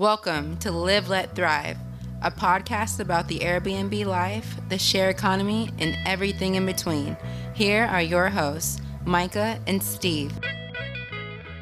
Welcome to Live Let Thrive, a podcast about the Airbnb life, the share economy, and everything in between. Here are your hosts, Myka and Steve.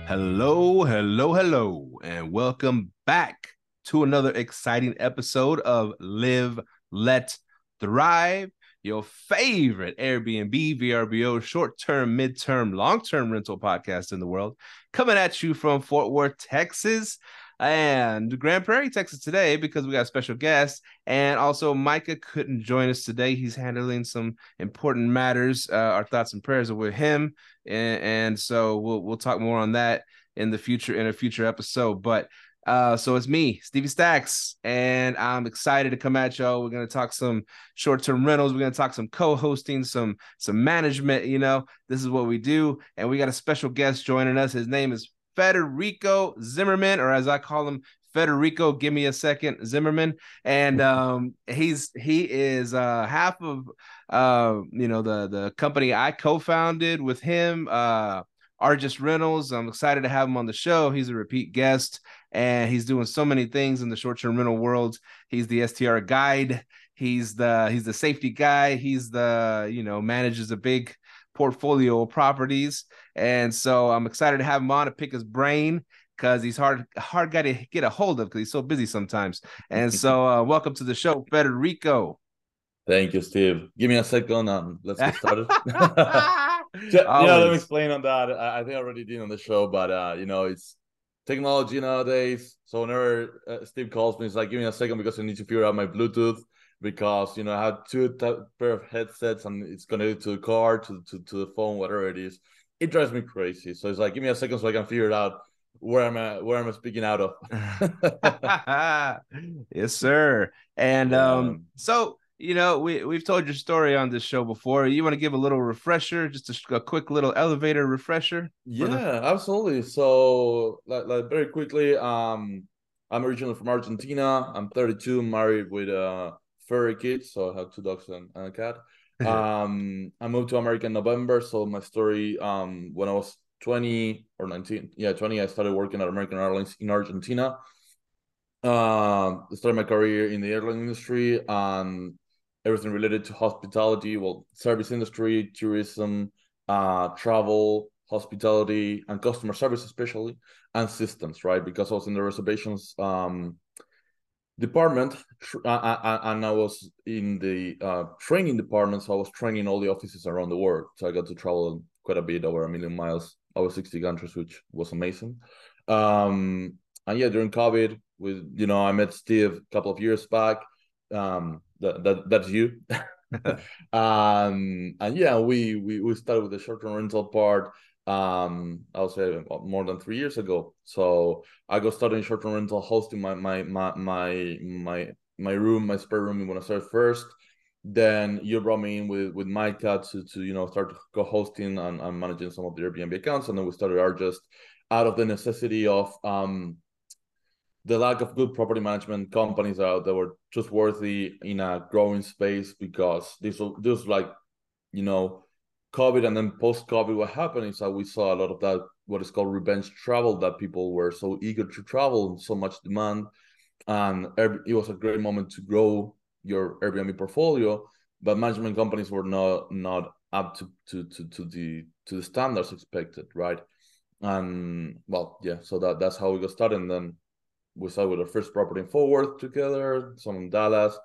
Hello, hello, hello, and welcome back to another exciting episode of Live Let Thrive, your favorite Airbnb, VRBO, short term, mid term, long term rental podcast in the world, coming at you from Fort Worth, Texas and Grand Prairie, Texas today because we got a special guest. And also, Myka couldn't join us today. He's handling some important matters. Uh, our thoughts and prayers are with him, and, and so we'll we'll talk more on that in the future in a future episode. But uh, so it's me, Stevie Stacks, and I'm excited to come at y'all. We're gonna talk some short-term rentals. We're gonna talk some co-hosting, some some management. You know, this is what we do, and we got a special guest joining us. His name is Federico Zimerman, or as I call him, Federico, give me a second, Zimerman. And um, he's he is uh, half of uh, you know the the company I co-founded with him, uh, Argest Rentals. I'm excited to have him on the show. He's a repeat guest, and he's doing so many things in the short-term rental world. He's the STR guide. He's the he's the safety guy. He's the you know manages a big portfolio of properties. And so I'm excited to have him on to pick his brain because he's hard hard guy to get a hold of because he's so busy sometimes. And so uh, welcome to the show, Federico. Thank you, Steve. Give me a second and let's get started. yeah, let me explain on that. I, I, think I already did on the show, but uh, you know, it's technology nowadays. So whenever uh, Steve calls me, he's like, give me a second because I need to figure out my Bluetooth because you know I had two pair of headsets and it's connected to the car, to, to, to the phone, whatever it is. It drives me crazy. So it's like, give me a second so I can figure it out where am I where am I speaking out of? yes, sir. And um, so you know, we we've told your story on this show before. You want to give a little refresher, just a, a quick little elevator refresher? Yeah, the... absolutely. So, like, like very quickly, um, I'm originally from Argentina. I'm 32, married with uh furry kids, so I have two dogs and, and a cat. um, I moved to America in November. So my story, um, when I was 20 or 19, yeah, 20, I started working at American Airlines in Argentina. Uh, started my career in the airline industry and everything related to hospitality, well, service industry, tourism, uh, travel, hospitality, and customer service, especially, and systems, right? Because I was in the reservations um, department and I was in the uh, training department, so I was training all the offices around the world. So I got to travel quite a bit, over a million miles, over 60 countries, which was amazing. Um, and yeah, during COVID, with you know, I met Steve a couple of years back. Um, that, that that's you. um, and yeah, we we we started with the short-term rental part um i would say more than three years ago. So i got started in short-term rental hosting my my my my my my room my spare room when i started first. Then you brought me in with with Myka to to you know start co-hosting and, and managing some of the airbnb accounts. And then we started our just out of the necessity of um the lack of good property management companies out that were trustworthy in a growing space because this was this was like you know COVID and then post COVID, what happened is that we saw a lot of that what is called revenge travel that people were so eager to travel and so much demand, and it was a great moment to grow your Airbnb portfolio. But management companies were not not up to to to, to the to the standards expected, right? And well, yeah, so that that's how we got started. And then we started with our first property in Fort Worth together, some in Dallas.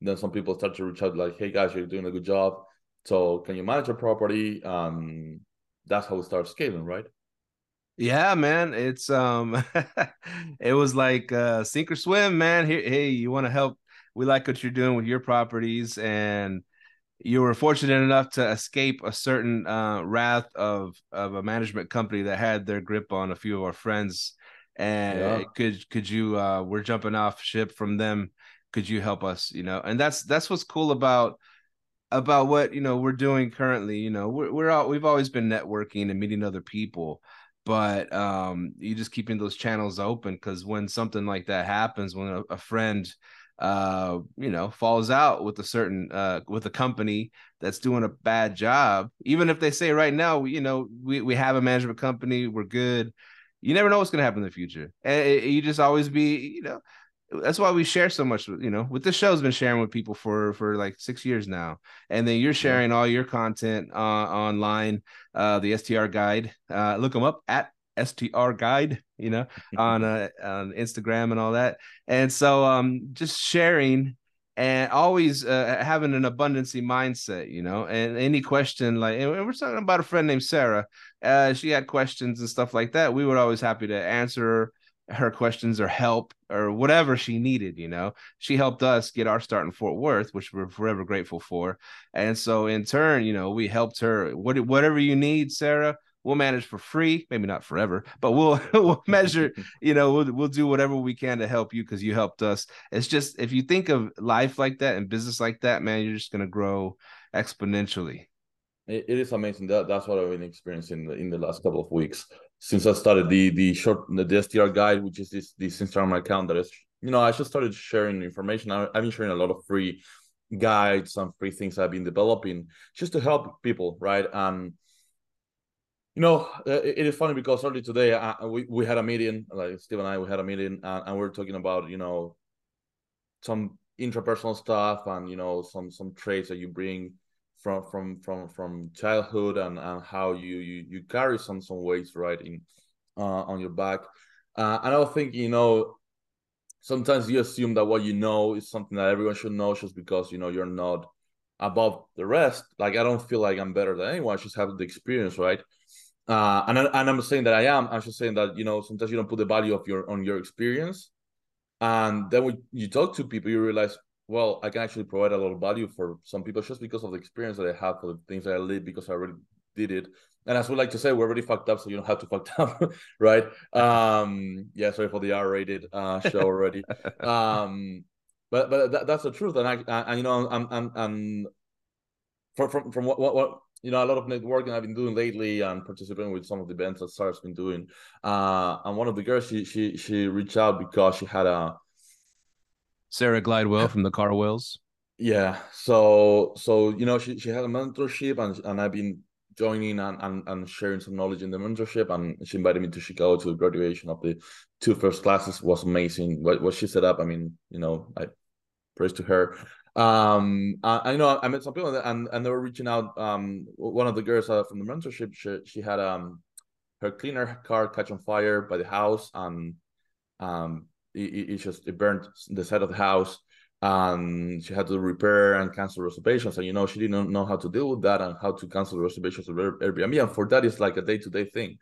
then some people started to reach out like, "Hey guys, you're doing a good job." So can you manage a property? Um, that's how we start scaling, right? Yeah, man. It's um it was like uh sink or swim, man. Here, hey, you want to help? We like what you're doing with your properties, and you were fortunate enough to escape a certain uh wrath of of a management company that had their grip on a few of our friends. And yeah. could could you uh we're jumping off ship from them. Could you help us? You know, and that's that's what's cool about about what you know we're doing currently you know we're, we're all we've always been networking and meeting other people but um you just keeping those channels open because when something like that happens when a, a, friend uh you know falls out with a certain uh with a company that's doing a bad job even if they say right now you know we, we have a management company we're good you never know what's going to happen in the future. And it, you just always be, you know, that's why we share so much you know with the show's been sharing with people for for like six years now and then you're sharing all your content uh, online uh the str guide uh look them up at str guide you know on uh on instagram and all that and so um just sharing and always uh, having an abundancy mindset, you know. And any question, like, and we're talking about a friend named Sarah. Uh, she had questions and stuff like that. We were always happy to answer her questions or help or whatever she needed. You know, she helped us get our start in Fort Worth, which we're forever grateful for. And so, in turn, you know, we helped her. What, whatever you need, Sarah, we'll manage for free maybe not forever but we'll we'll measure you know we'll, we'll do whatever we can to help you because you helped us it's just if you think of life like that and business like that man you're just going to grow exponentially it, it is amazing that that's what i've been experiencing in the, in the last couple of weeks since i started the the short the, str guide which is this this instagram account that is you know i just started sharing information. I, i've been sharing a lot of free guides and free things i've been developing just to help people right? And you know, uh, it is funny because early today I, we we had a meeting, like Steve and I, we had a meeting, and, and we are talking about you know some intrapersonal stuff and you know some some traits that you bring from from from from childhood and and how you you you carry some some weights right in uh, on your back. Uh, and I thinking, you know, sometimes you assume that what you know is something that everyone should know just because you know you're not above the rest. Like I don't feel like I'm better than anyone. I just have the experience, right? Uh, and, and I'm saying that I am. I'm just saying that you know sometimes you don't put the value of your on your experience, and then when you talk to people, you realize, well, I can actually provide a lot of value for some people just because of the experience that I have for the things that I live because I already did it. And as we like to say, we're already fucked up, so you don't have to fuck up, right? Um, yeah, sorry for the R-rated uh, show already. um, but but that, that's the truth, and I and you know I'm I'm I'm from from from what what, what you know, a lot of networking I've been doing lately and participating with some of the events that Sarah's been doing. Uh, and one of the girls, she she she reached out because she had a Sarah Glidewell from the Carwells. Yeah. So so you know, she she had a mentorship and and I've been joining and, and, and sharing some knowledge in the mentorship and she invited me to Chicago to the graduation of the two first classes was amazing. What what she set up, I mean, you know, I praise to her. Um, I, I know I met some people and and they were reaching out. Um, one of the girls uh, from the mentorship, she, she had um her cleaner car catch on fire by the house, and um, it, it just it burned the side of the house, and she had to repair and cancel reservations. And you know she didn't know how to deal with that and how to cancel reservations with Airbnb. And for that, it's like a day to day thing.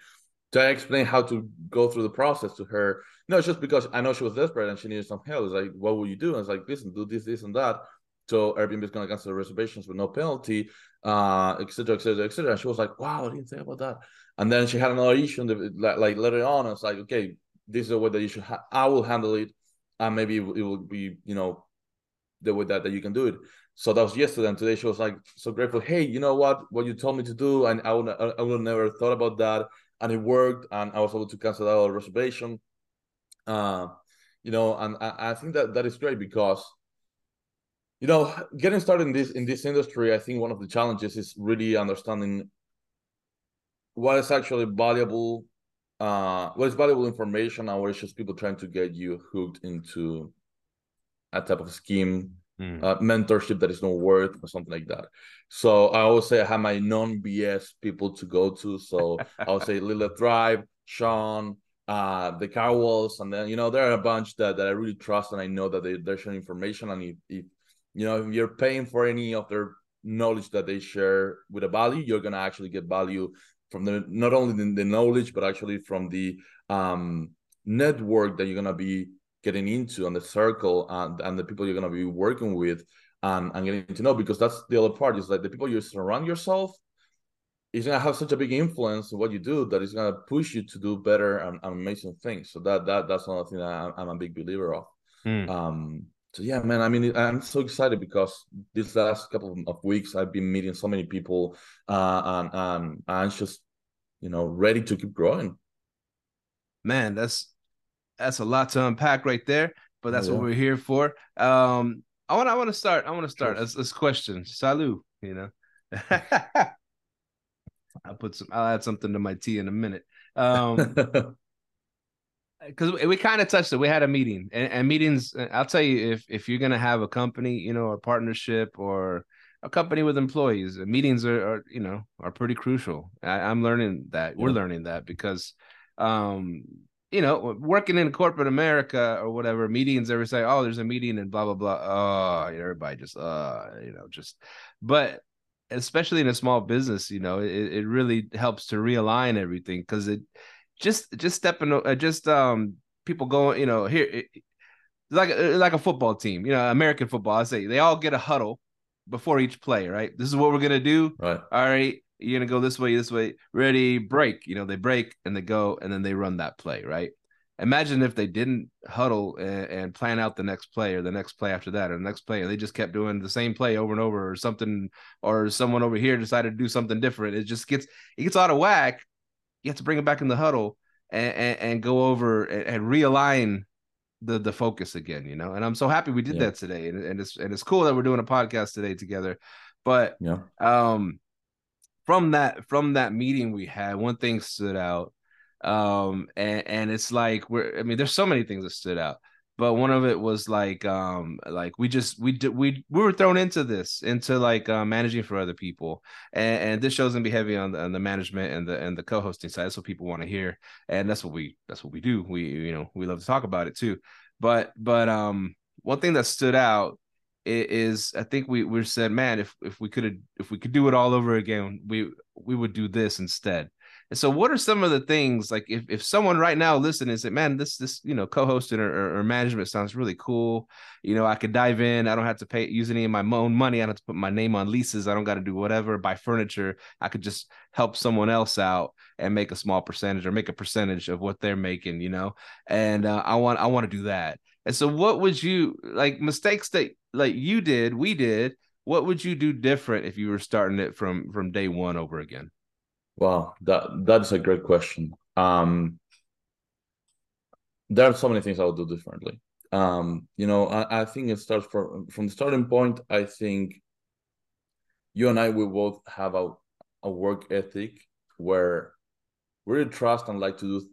So I explained how to go through the process to her. No, it's just because I know she was desperate and she needed some help. It's like, what will you do? And it's like, listen, do this, this, and that so Airbnb is going to cancel the reservations with no penalty, uh, etc etc et cetera, et cetera. And she was like, wow, I didn't think about that. And then she had another issue, the, like, like later on, it's like, okay, this is the way that you should, ha- I will handle it. And maybe it will be, you know, the way that, that you can do it. So that was yesterday. And today she was like, so grateful. Hey, you know what? What you told me to do, and I would, I would never thought about that. And it worked. And I was able to cancel that reservation. Uh, you know, and I, I think that that is great because you know getting started in this in this industry i think one of the challenges is really understanding what is actually valuable uh what is valuable information what is just people trying to get you hooked into a type of scheme mm. uh, mentorship that is not worth or something like that. So i always say i have my non-bs people to go to. So i would say lila thrive sean uh the Carwells, and then you know there are a bunch that, that i really trust and i know that they, they're sharing information. And if, if you know if you're paying for any of their knowledge that they share with a value you're going to actually get value from the not only the, the knowledge but actually from the um, network that you're going to be getting into and the circle and, and the people you're going to be working with and, and getting to know because that's the other part. Is like the people you surround yourself is going to have such a big influence in what you do that it's going to push you to do better and, and amazing things. So that that that's another thing that I'm, I'm a big believer of. Mm. um so yeah, man. I mean, I'm so excited because this last couple of weeks I've been meeting so many people, uh, and and I'm just, you know, ready to keep growing. Man, that's that's a lot to unpack right there, but that's yeah. what we're here for. Um, I want I want to start. I want to start. This, this question. Salut. You know. I'll put some. I'll add something to my tea in a minute. Um, because we kind of touched it. We had a meeting, and, and, meetings. I'll tell you, if if you're gonna have a company, you know, a partnership or a company with employees, meetings are, are you know are pretty crucial. I, am learning that. Yeah. We're learning that because, um, you know, working in corporate America or whatever, meetings every say, oh, there's a meeting and blah blah blah. Oh, everybody just uh, you know, just. But especially in a small business, you know, it, it really helps to realign everything because it just just stepping uh, just um people going you know here it, like like a football team you know American football. I say they all get a huddle before each play right? This is what we're gonna do. Right. All right you're gonna go this way this way. Ready break. You know they break and they go and then they run that play right? Imagine if they didn't huddle and, and, plan out the next play or the next play after that or the next play and they just kept doing the same play over and over or something or someone over here decided to do something different. It just gets it gets out of whack you have to bring it back in the huddle and, and, and go over and, and, realign the the focus again, you know. And I'm so happy we did yeah. that today, and, and it's and it's cool that we're doing a podcast today together. But yeah, um, from that from that meeting we had, one thing stood out, um, and and it's like we're I mean, there's so many things that stood out but one of it was like um like we just we did we we were thrown into this into like uh, managing for other people. And, and this show's gonna be heavy on the, on the management and the and the co-hosting side. That's what people want to hear. And that's what we that's what we do. We you know we love to talk about it too. But but um one thing that stood out is I think we we said, man, if if we could if we could do it all over again, we we would do this instead. And so, what are some of the things like if, if someone right now listening and say, "Man, this this you know co-hosting or, or, management sounds really cool," you know, I could dive in. I don't have to pay use any of my own money. I don't have to put my name on leases. I don't got to do whatever. Buy furniture. I could just help someone else out and make a small percentage or make a percentage of what they're making. You know, and uh, I want I want to do that. And so, what would you like mistakes that like you did, we did? What would you do different if you were starting it from from day one over again? Wow, that that's a great question. Um, there are so many things I would do differently. Um, you know, I, I think it starts from from the starting point. I think you and I will both have a a work ethic where we really trust and like to do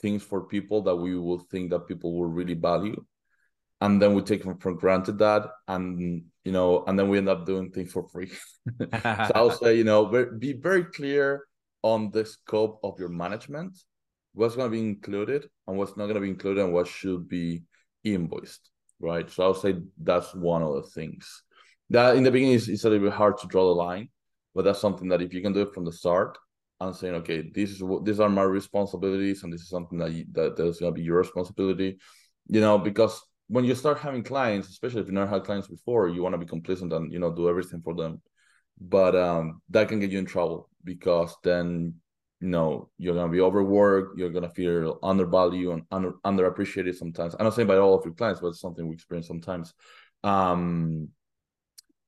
things for people that we will think that people will really value and then we take for granted that and you know and then we end up doing things for free. So i'll say you know be very clear on the scope of your management what's going to be included and what's not going to be included and what should be invoiced right? So i'll say that's one of the things. That in the beginning is, it's a little bit hard to draw the line but that's something that if you can do it from the start and saying okay this is what these are my responsibilities and this is something that you, that that's going to be your responsibility you know because when you start having clients, especially if you never had clients before, you want to be complacent and you know do everything for them. But um, that can get you in trouble because then you know you're gonna be overworked, you're gonna feel undervalued and under underappreciated sometimes. I'm not saying by all of your clients, but it's something we experience sometimes. Um,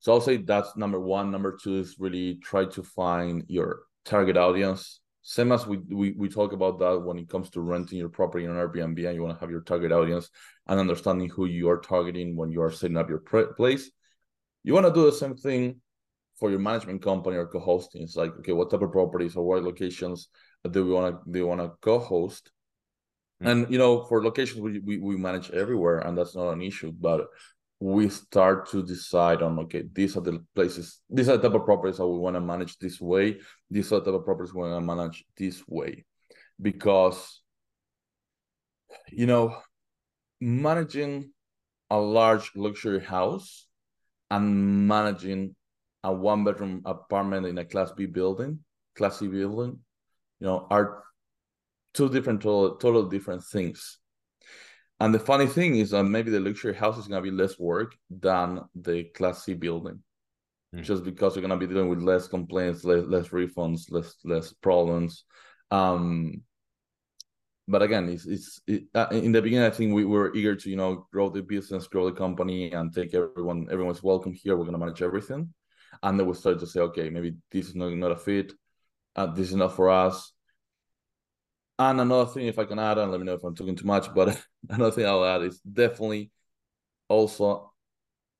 so I'll say that's number one. Number two is really try to find your target audience same as we, we we talk about that when it comes to renting your property on Airbnb and you want to have your target audience and understanding who you are targeting when you are setting up your place. You want to do the same thing for your management company or co-hosting. It's like, okay, what type of properties or what locations do we want to do you want to co-host? Mm-hmm. And you know, for locations we, we we manage everywhere, and that's not an issue. But we start to decide on okay these are the places these are the type of properties that we want to manage this way. These are the type of properties we want to manage this way. Because you know managing a large luxury house and managing a one bedroom apartment in a class b building class c building you know are two different total, total different things and the funny thing is that maybe the luxury house is going to be less work than the Class C building, mm. just because you're going to be dealing with less complaints, less, less refunds, less less problems. Um, but again, it's it's it, uh, in the beginning. I think we were eager to you know grow the business, grow the company, and take everyone. Everyone's welcome here. We're going to manage everything, and then we started to say, okay, maybe this is not not a fit. Uh, this is not for us and another thing, if I can add, and let me know if I'm talking too much, but another thing I'll add is definitely also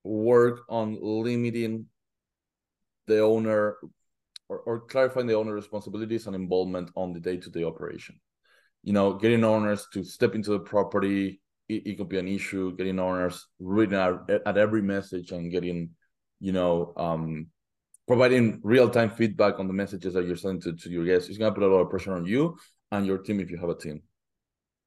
work on limiting the owner or, or clarifying the owner responsibilities and involvement on the day-to-day operation. you know, getting owners to step into the property, it, it could be an issue. Getting owners reading at, at every message and getting, you know, um, providing real time feedback on the messages that you're sending to, to your guests. is gonna put a lot of pressure on you and your team if you have a team.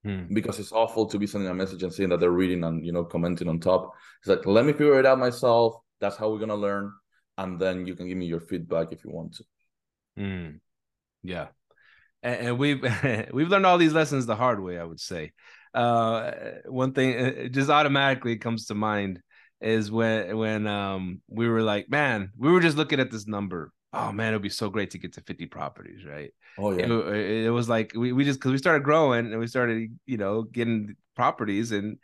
Hmm. Because it's awful to be sending a message and seeing that they're reading and you know commenting on top. It's like let me figure it out myself. That's how we're gonna learn, and then you can give me your feedback if you want to. Mm. Yeah, and, and we've we've learned all these lessons the hard way. I would say. Uh, one thing uh, just automatically comes to mind is when when um we were like, man, we were just looking at this number. Oh man, it'd be so great to get to 50 properties, right? Oh yeah. It, it was like we, we just because we started growing and we started, you know, getting properties and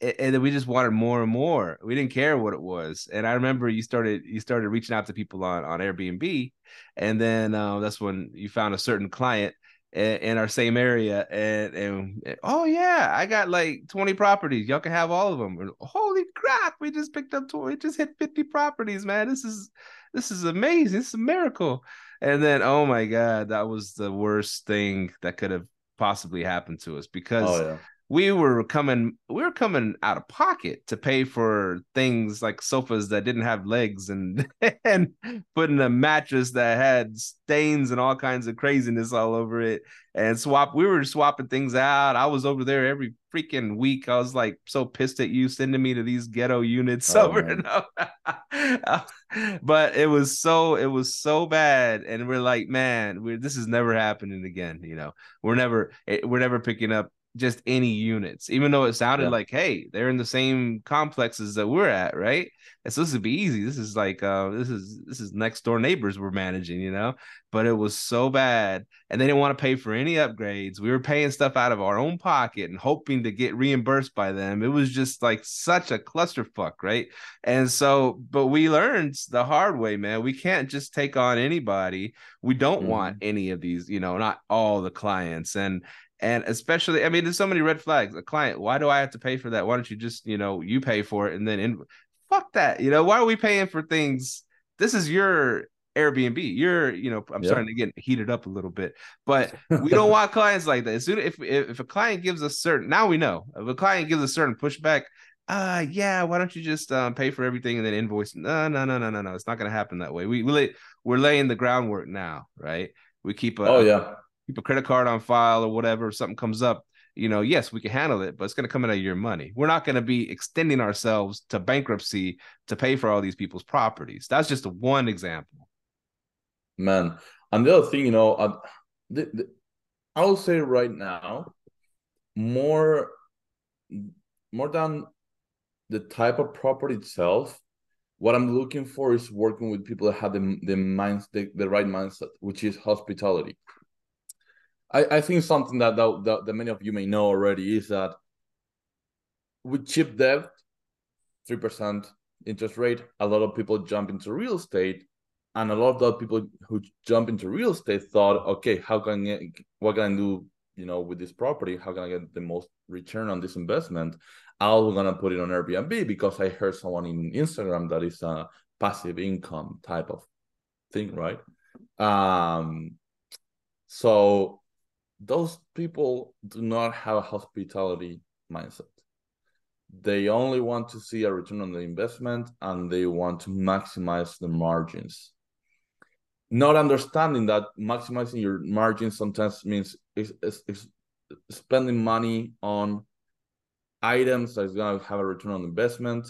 and then we just wanted more and more. We didn't care what it was. And I remember you started you started reaching out to people on on Airbnb, and then uh, that's when you found a certain client in, our same area and, and oh yeah i got like 20 properties. Y'all can have all of them and, holy crap we just picked up 20 we just hit 50 properties man. This is this is amazing. This is a miracle. And then oh my god that was the worst thing that could have possibly happened to us oh, because oh, yeah we were coming we were coming out of pocket to pay for things like sofas that didn't have legs and and putting a mattress that had stains and all kinds of craziness all over it and swap we were swapping things out. I was over there every freaking week. I was like so pissed at you sending me to these ghetto units oh, over and over. but it was so it was so bad. And we're like man we're, this is never happening again you know? We're never eh, we're never picking up just any units, even though it sounded yeah. like, hey, they're in the same complexes that we're at, right? And so this would be easy. This is like uh this is this is next door neighbors we're managing, you know. But it was so bad, and they didn't want to pay for any upgrades. We were paying stuff out of our own pocket and hoping to get reimbursed by them. It was just like such a clusterfuck, right? And so, but we learned the hard way, man. We can't just take on anybody. We don't mm. want any of these, you know, not all the clients. And and especially, I mean, there's so many red flags. A client, why do I have to pay for that? Why don't you just, you know, you pay for it and then in, fuck that. You know, why are we paying for things? This is your Airbnb. You're, you know, I'm starting to get heated up a little bit, but we don't want clients like that. As soon as if if a client gives a certain now we know if a client gives a certain pushback, uh yeah, why don't you just um, pay for everything and then invoice? No, no, no, no, no, no. It's not gonna happen that way. We we lay, we're laying the groundwork now, right? We keep a oh yeah keep a credit card on file or whatever, if something comes up, you know, yes, we can handle it, but it's going to come out of your money. We're not going to be extending ourselves to bankruptcy to pay for all these people's properties. That's just one example. Man, and the other thing, you know, I, the, the, I will say right now, more, more than the type of property itself, what I'm looking for is working with people that have the the minds the, the right mindset, which is hospitality. I, I think something that, that that many of you may know already is that with cheap debt, three percent interest rate, a lot of people jump into real estate, and a lot of the people who jump into real estate thought, okay, how can I, what can I do, you know, with this property? How can I get the most return on this investment? I'm gonna put it on Airbnb because I heard someone in Instagram that is a passive income type of thing, right? Um, so those people do not have a hospitality mindset. They only want to see a return on the investment and they want to maximize the margins. Not understanding that maximizing your margins sometimes means is, is, is spending money on items that's going to have a return on investment.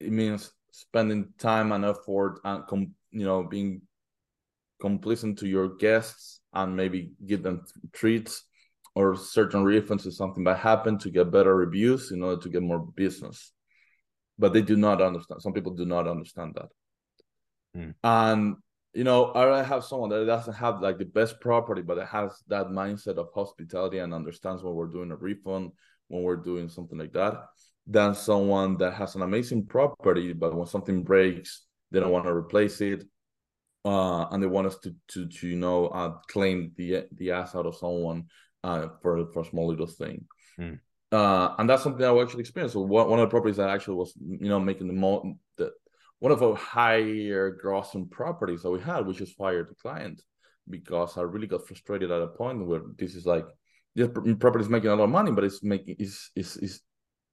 It means spending time and effort and com- you know being complacent to your guests and maybe give them treats or certain refunds if something bad happened to get better reviews in order to get more business. But they do not understand. Some people do not understand that. Mm. And you know, I have someone that doesn't have like the best property, but it has that mindset of hospitality and understands when we're doing a refund, when we're doing something like that, than someone that has an amazing property, but when something breaks, they don't want to replace it uh, and they want us to to to you know uh, claim the the ass out of someone uh, for for a small little thing. Mm. Uh, and that's something I actually experienced. So one, one of the properties that actually was you know making the most the one of our higher grossing properties that we had, which is fired the client because I really got frustrated at a point where this is like this property is making a lot of money, but it's making is is is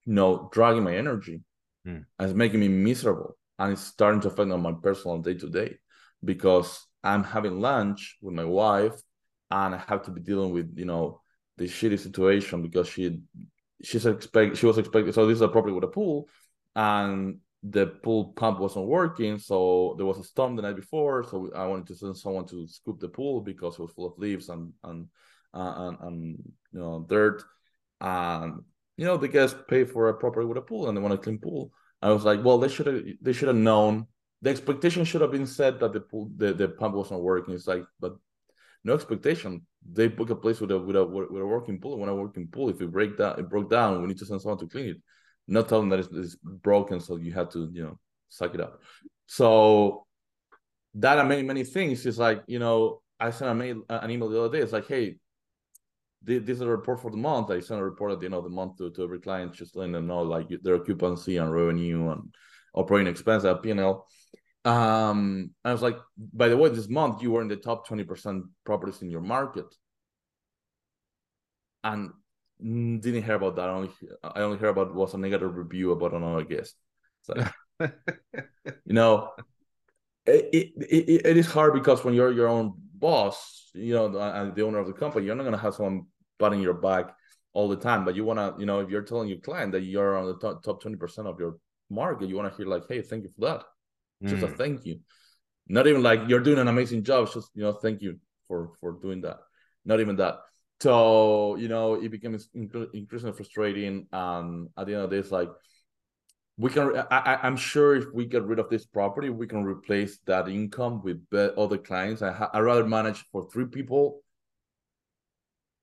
you know dragging my energy Hmm. and it's making me miserable, and it's starting to affect on my personal day to day because I'm having lunch with my wife, and I have to be dealing with you know the shitty situation because she she's expect she was expecting so this is a property with a pool and the pool pump wasn't working. So there was a storm the night before. So i wanted to send someone to scoop the pool because it was full of leaves and and and, and you know dirt. And you know the guys pay for a property with a pool and they want a clean pool. I was like well they should have they should have known the expectation should have been set that the the, the pump wasn't working. It's like but no expectation. They book a place with a with a with a working pool when a working pool if it break down it broke down we need to send someone to clean it. Not tell them that it's, it's broken so you have to you know suck it up. So that and many many things is like you know i sent a mail, uh, an email the other day. It's like hey this is a report for the month. I sent a report at the end of the month to, to every client just letting them know like their occupancy and revenue and operating expense at p&l um i was like by the way this month you were in the top 20% properties in your market and didn't hear about that. I only I only heard about was a negative review about another guest. So, you know, it, it, it, it is hard because when you're your own boss, you know, and the owner of the company, you're not gonna have someone patting your back all the time. But you wanna, you know, if you're telling your client that you're on the top top twenty percent of your market, you wanna hear like, "Hey, thank you for that." Mm. Just a thank you. Not even like you're doing an amazing job. just you know, thank you for for doing that. Not even that so you know it becomes increasingly frustrating and at the end of this like we can I, i'm sure if we get rid of this property we can replace that income with other clients i i rather manage for three people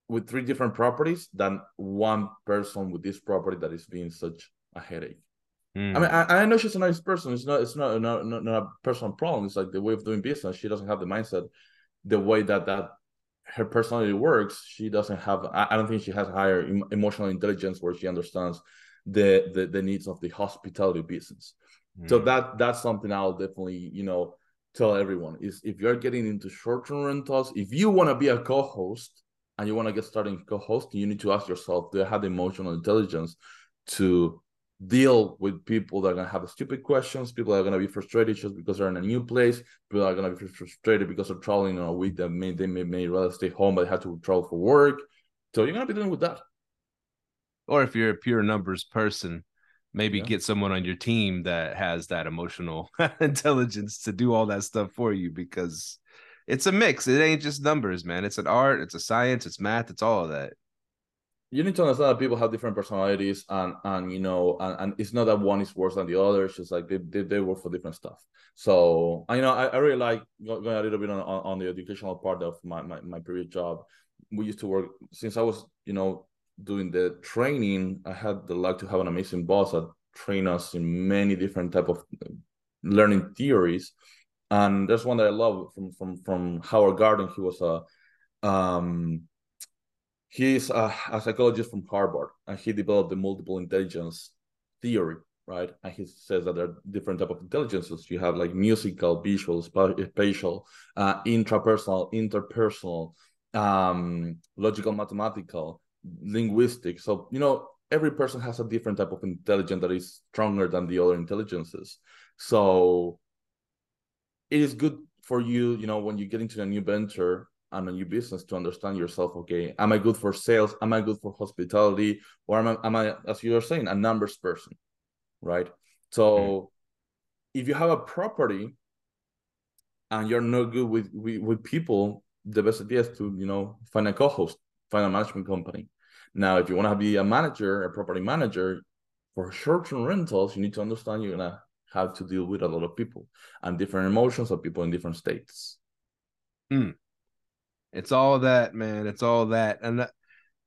with three different properties than one person with this property that is being such a headache mm. i mean I, I know she's a nice person it's not it's not, not not not a personal problem it's like the way of doing business she doesn't have the mindset the way that that her personality works, she doesn't have. I don't think she has higher emotional intelligence where she understands the the, the needs of the hospitality business. Mm. So that that's something I'll definitely you know tell everyone is if you're getting into short-term rentals, if you want to be a co-host and you want to get started co-hosting, you need to ask yourself, do I have the emotional intelligence to deal with people that are going to have stupid questions, people that are going to be frustrated just because they're in a new place, people are going to be frustrated because they're traveling on a week that may they may, may rather stay home but they have to travel for work. So you're going to be dealing with that. Or if you're a pure numbers person, maybe yeah. get someone on your team that has that emotional intelligence to do all that stuff for you because it's a mix. It ain't just numbers, man. It's an art, it's a science, it's math, it's all of that you need to understand that people have different personalities and and you know and, and it's not that one is worse than the other. It's just like they, they, they work for different stuff. So you know I, I really like going a little bit on, on the educational part of my, my my previous job. We used to work since i was you know doing the training i had the luck to have an amazing boss that trained us in many different type of learning theories. And there's one that i love from from from howard gardner. He was a um he's a, a, psychologist from Harvard, and he developed the multiple intelligence theory, right? And he says that there are different type of intelligences. You have like musical, visual, spatial, uh, intrapersonal, interpersonal, um, logical, mathematical, linguistic. So you know, every person has a different type of intelligence that is stronger than the other intelligences. So it is good for you, you know, when you get into a new venture and a new business to understand yourself okay? Am i good for sales? Am i good for hospitality? Or am i, am I as you are saying a numbers person right? So mm-hmm. if you have a property and you're not good with, with with people the best idea is to you know find a co-host find a management company. Now if you want to be a manager a property manager for short-term rentals you need to understand you're gonna have to deal with a lot of people and different emotions of people in different states. Mm. It's all that, man. It's all that. And, uh,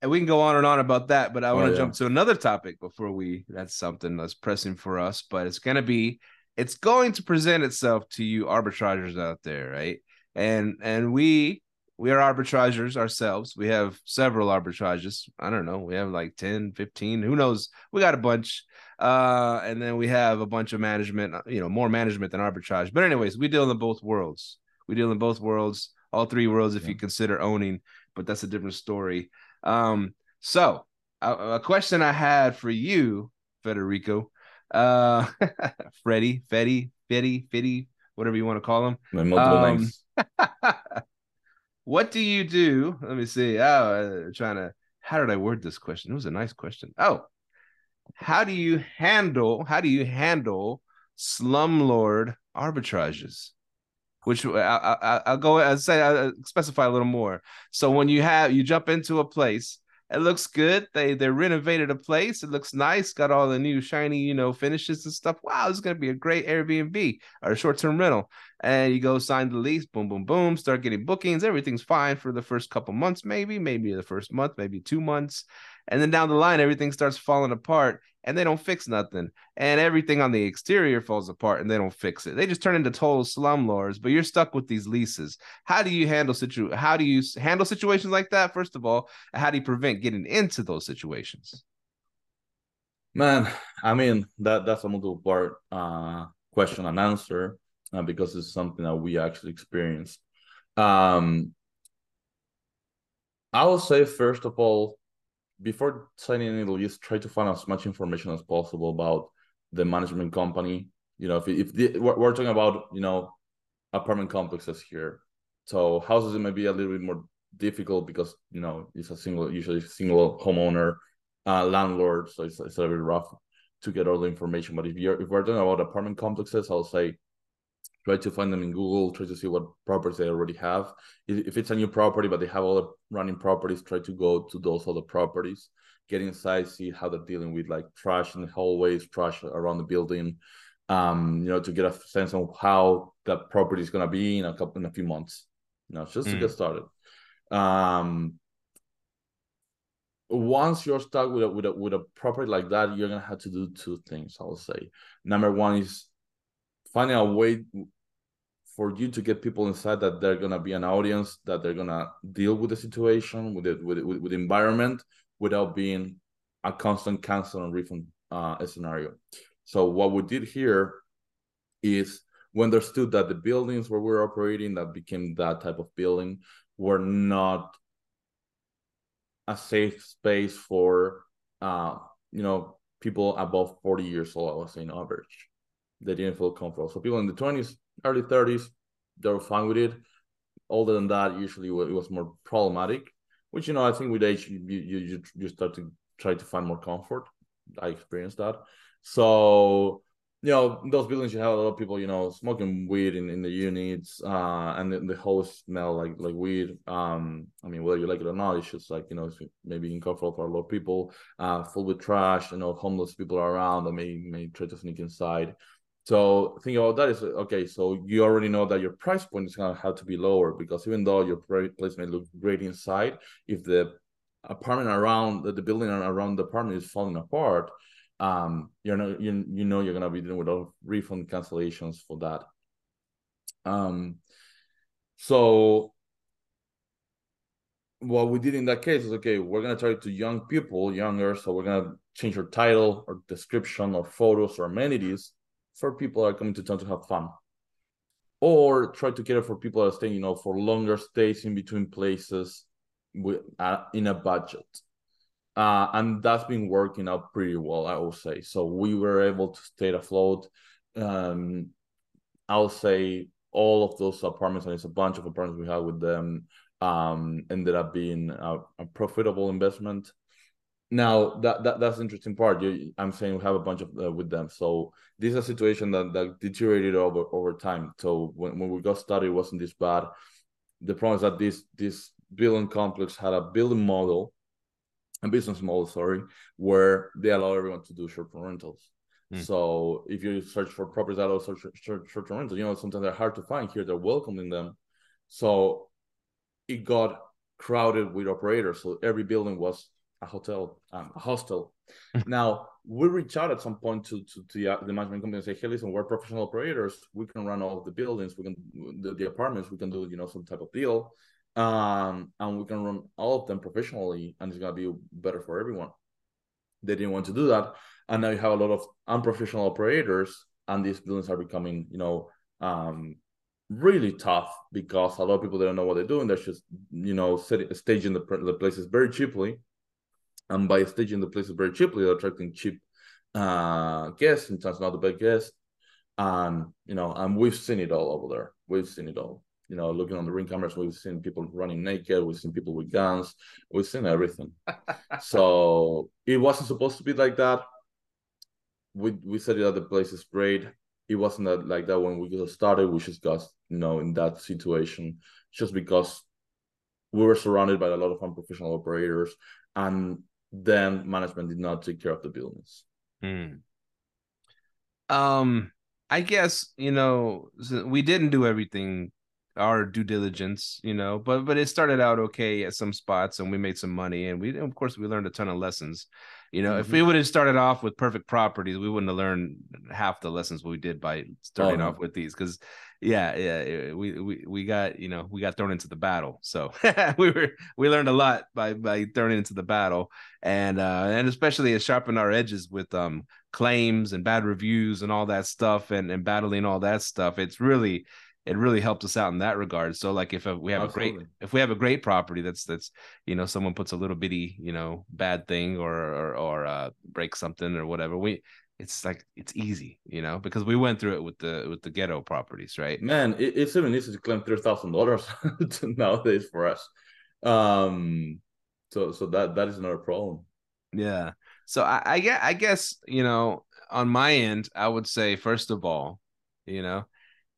and we can go on and on about that, but I want to oh, yeah. jump to another topic before we that's something that's pressing for us, but it's going to be it's going to present itself to you arbitragers out there, right? And and we we are arbitragers ourselves. We have several arbitrages. I don't know. We have like 10, 15, who knows? We got a bunch. Uh, and then we have a bunch of management, you know, more management than arbitrage. But anyways, we deal in both worlds. We deal in both worlds all three worlds if yeah. you consider owning, but that's a different story. Um, so a, a question I had for you, Federico, uh, Freddie, Fetty, Fetty, Fitty, whatever you want to call him. My multiple Um, names. what do you do? Let me see. Oh, uh, trying to. How did I word this question? It was a nice question. Oh, how do you handle? How do you handle slumlord arbitrages? Which I, I, I- I'll go. I'll say. I'll specify a little more. So when you have you jump into a place, it looks good. They they renovated a place. It looks nice. Got all the new shiny you know finishes and stuff. Wow, this is gonna be a great Airbnb or short term rental and you go sign the lease, boom, boom, boom, start getting bookings. Everything's fine for the first couple months, maybe, maybe the first month, maybe two months. And then down the line, everything starts falling apart and they don't fix nothing. And everything on the exterior falls apart and they don't fix it. They just turn into total slumlords, but you're stuck with these leases. How do you handle situ how do you handle situations like that? First of all, how do you prevent getting into those situations? Man, I mean that that's a multiple part uh question and answer uh, because it's something that we actually experienced. Um, I will say first of all, before signing any lease, try to find as much information as possible about the management company. You know, if if the, we're, we're talking about you know apartment complexes here, so houses it may be a little bit more difficult because you know it's a single usually single homeowner uh, landlord, so it's, it's a little bit rough to get all the information. But if you're if we're talking about apartment complexes, I'll say try to find them in Google, try to see what properties they already have. If it's a new property but they have other running properties, try to go to those other properties, get inside, see how they're dealing with like trash in the hallways, trash around the building. Um, you know, to get a sense of how that property is gonna be in a couple in a few months. You know, just to Mm. get started. Um, once you're stuck with a, with a with a property like that, you're gonna have to do two things. I will say. Number one is finding a way for you to get people inside that they're gonna be an audience that they're gonna deal with the situation with it with with, with environment without being a constant cancel and refund uh, scenario. So what we did here is we understood that the buildings where we're operating that became that type of building were not a safe space for uh you know people above 40 years old i was saying average they didn't feel comfortable so people in the 20s early 30s they were fine with it. Older than that usually it was more problematic which you know i think with age you you you, start to try to find more comfort. I experienced that. So you know those buildings you have a lot of people you know smoking weed in, in the units uh and the, the whole smell like like weed. Um i mean whether you like it or not it's just like you know it's maybe uncomfortable for a lot of people uh full with trash you know homeless people are around that may may try to sneak inside so think about that is okay so you already know that your price point is going to have to be lower because even though your place may look great inside if the apartment around the building around the apartment is falling apart um you're not you, you know you're gonna be dealing with all refund cancellations for that. Um so what we did in that case is okay we're gonna try to young people younger so we're gonna change your title or description or photos or amenities for people that are coming to town to have fun or try to cater for people that are staying you know for longer stays in between places with uh, in a budget uh, and that's been working out pretty well, I will say. So we were able to stay afloat. Um, I'll say all of those apartments, and it's a bunch of apartments we had with them, um, ended up being a, a profitable investment. Now that, that that's the interesting part. You, I'm saying we have a bunch of uh, with them. So this is a situation that, that deteriorated over over time. So when, when we got started, it wasn't this bad. The problem is that this this building complex had a building model a business model, sorry, where they allow everyone to do short-term rentals. Hmm. So if you search for properties that allow short, short, short-term rentals, you know sometimes they're hard to find here. They're welcoming them, so it got crowded with operators. So every building was a hotel, um, a hostel. now we reach out at some point to to, to the, the management company and say, hey, listen, we're professional operators. We can run all of the buildings. We can the, the apartments. We can do you know some type of deal um, and we can run all of them professionally, and it's gonna be better for everyone. They didn't want to do that, and now you have a lot of unprofessional operators, and these buildings are becoming, you know, um, really tough because a lot of people don't know what they're doing. They're just, you know, setting, staging the, the places very cheaply. And by staging the places very cheaply, they're attracting cheap uh, guests, sometimes not the best guests. And, you know, and we've seen it all over there. We've seen it all. You know, looking on the ring cameras, we've seen people running naked. We've seen people with guns. We've seen everything. so it wasn't supposed to be like that. We we said it at the place is great it wasn't that like that when we got started. We just got you know in that situation just because we were surrounded by a lot of unprofessional operators, and then management did not take care of the business. Hmm. Um, I guess you know we didn't do everything our due diligence, you know, but but it started out okay at some spots and we made some money and we of course we learned a ton of lessons. You know, mm-hmm. if we would have started off with perfect properties, we wouldn't have learned half the lessons we did by starting oh, off with these. Because, yeah, yeah, we we we got you know we got thrown into the battle, so we were we learned a lot by by throwing into the battle, and uh and especially it sharpened our edges with um claims and bad reviews and all that stuff, and and battling all that stuff. It's really it really helped us out in that regard. So like if a, we have Absolutely. a great if we have a great property that's that's you know someone puts a little bitty you know bad thing or or, or uh, break something or whatever we it's like it's easy you know because we went through it with the with the ghetto properties right man it, it's even easy to claim three thousand dollars nowadays for us um so so that that is another problem yeah so I, I I guess you know on my end I would say first of all you know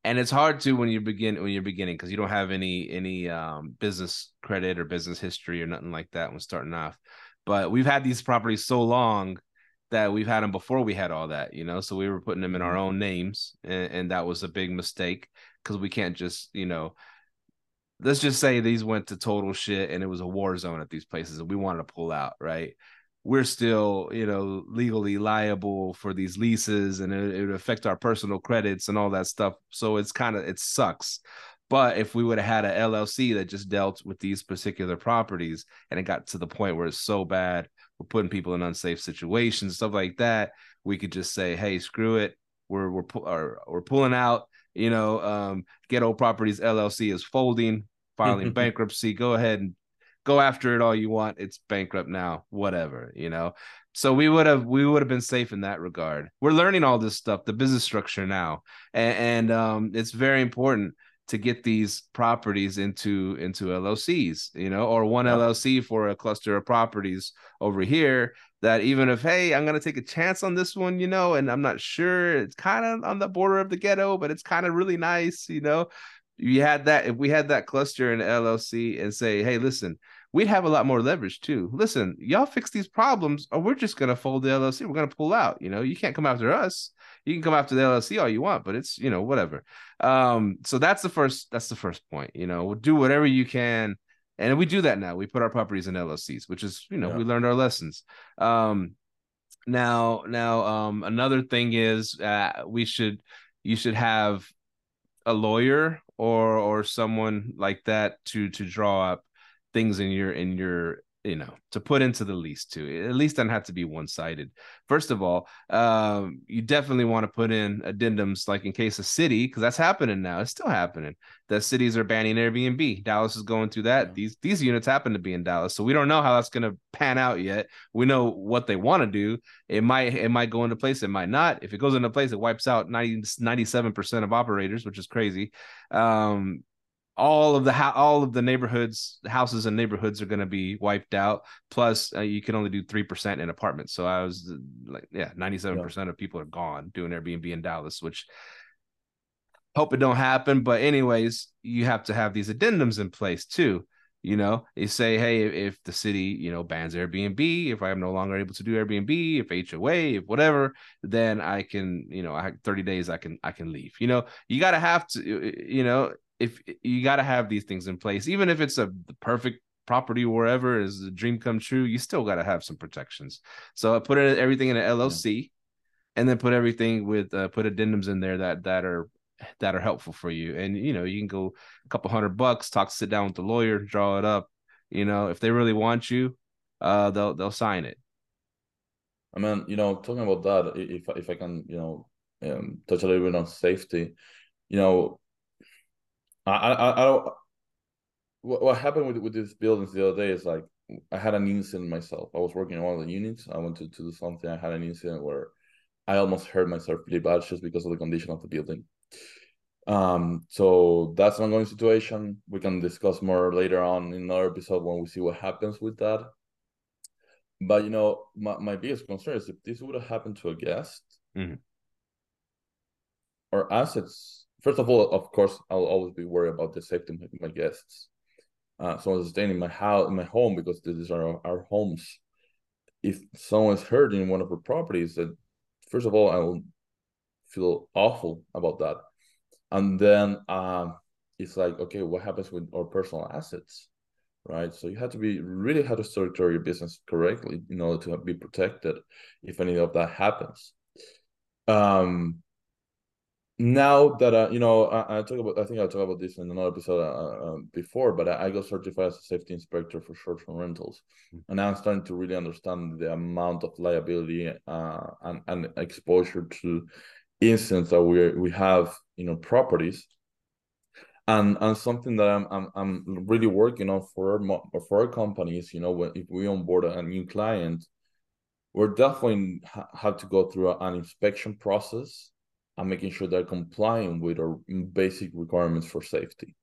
and it's hard to when you begin when you're beginning because you don't have any any um, business credit or business history or nothing like that when starting off. But we've had these properties so long that we've had them before we had all that, you know. So we were putting them in our mm-hmm. own names, and, and that was a big mistake because we can't just, you know, let's just say these went to total shit and it was a war zone at these places, and we wanted to pull out, right? We're still, you know, legally liable for these leases and it, it would affect our personal credits and all that stuff. So it's kind of, it sucks. But if we would have had a LLC that just dealt with these particular properties and it got to the point where it's so bad, we're putting people in unsafe situations, stuff like that, we could just say, hey, screw it. We're, we're, or, we're pulling out, you know, um, Ghetto Properties LLC is folding, filing bankruptcy. Go ahead and go after it all you want. It's bankrupt now, whatever, you know. So we would have we would have been safe in that regard. We're learning all this stuff, the business structure now, and, and um, it's very important to get these properties into into LLCs, you know, or one LLC for a cluster of properties over here. That even if hey, I'm gonna take a chance on this one, you know, and I'm not sure it's kind of on the border of the ghetto, but it's kind of really nice, you know you had that if we had that cluster in LLC and say, hey, listen, we'd have a lot more leverage too. Listen, y'all fix these problems, or we're just gonna fold the LLC. We're gonna pull out. You know, you can't come after us. You can come after the LLC all you want, but it's you know whatever. Um, so that's the first. That's the first point. You know, we'll do whatever you can, and we do that now. We put our properties in LLCs, which is you know yeah. we learned our lessons. Um, now, now, um, another thing is uh, we should you should have a lawyer or or someone like that to to draw up things in your in your you know to put into the lease too. At least doesn't have to be one-sided. First of all um, you definitely want to put in addendums like in case of city because that's happening now it's still happening that cities are banning airbnb. Dallas is going through that. Yeah. these these units happen to be in dallas so we don't know how that's going to pan out yet. We know what they want to do. It might it might go into place it might not. If it goes into place it wipes out 90 97% of operators which is crazy. Um all of the ho- all of the neighborhoods houses and neighborhoods are going to be wiped out. Plus uh, you can only do 3% in apartments. So i was like yeah 97% yeah. of people are gone doing airbnb in dallas which hope it don't happen. But anyways you have to have these addendums in place too. You know you say hey if the city you know bans airbnb if i am no longer able to do airbnb if hoa if whatever then i can you know i 30 days i can i can leave. You know you got to have to you know if you got to have these things in place, even if it's a perfect property wherever is a dream come true, you still got to have some protections. So I put it, everything in an LLC, yeah. and then put everything with uh, put addendums in there that that are that are helpful for you. And you know, you can go a couple hundred bucks, talk, sit down with the lawyer, draw it up. You know, if they really want you, uh, they'll they'll sign it. I mean, you know, talking about that, if if I can, you know, um, touch a little bit on safety, you know, I I, I don't. What, what happened with with these buildings the other day is like I had an incident myself. I was working in one of the units. I went to, to do something. I had an incident where I almost hurt myself really bad just because of the condition of the building. Um, so that's an ongoing situation. We can discuss more later on in another episode when we see what happens with that. But you know, my, my biggest concern is if this would have happened to a guest Mhm. or assets. First of all, of course, I'll always be worried about the safety of my guests. Uh, someone's staying in my house, in my home, because these are our, our homes. If someone's hurt in one of our properties, that first of all, I will feel awful about that, and then um, it's like, okay, what happens with our personal assets, right? So you have to be really have to structure your business correctly in order to be protected if any of that happens. Um, now that uh, you know, I, I talk about, I think I'll talk about this in another episode uh, uh, before, but I, I got certified as a safety inspector for short-term rentals, and now I'm starting to really understand the amount of liability uh, and and exposure to incidents that we we have you know properties, and and something that I'm I'm I'm really working on for our for our companies. You know, when if we onboard a new client, we're definitely ha- have to go through an inspection process and making sure they're complying with our basic requirements for safety.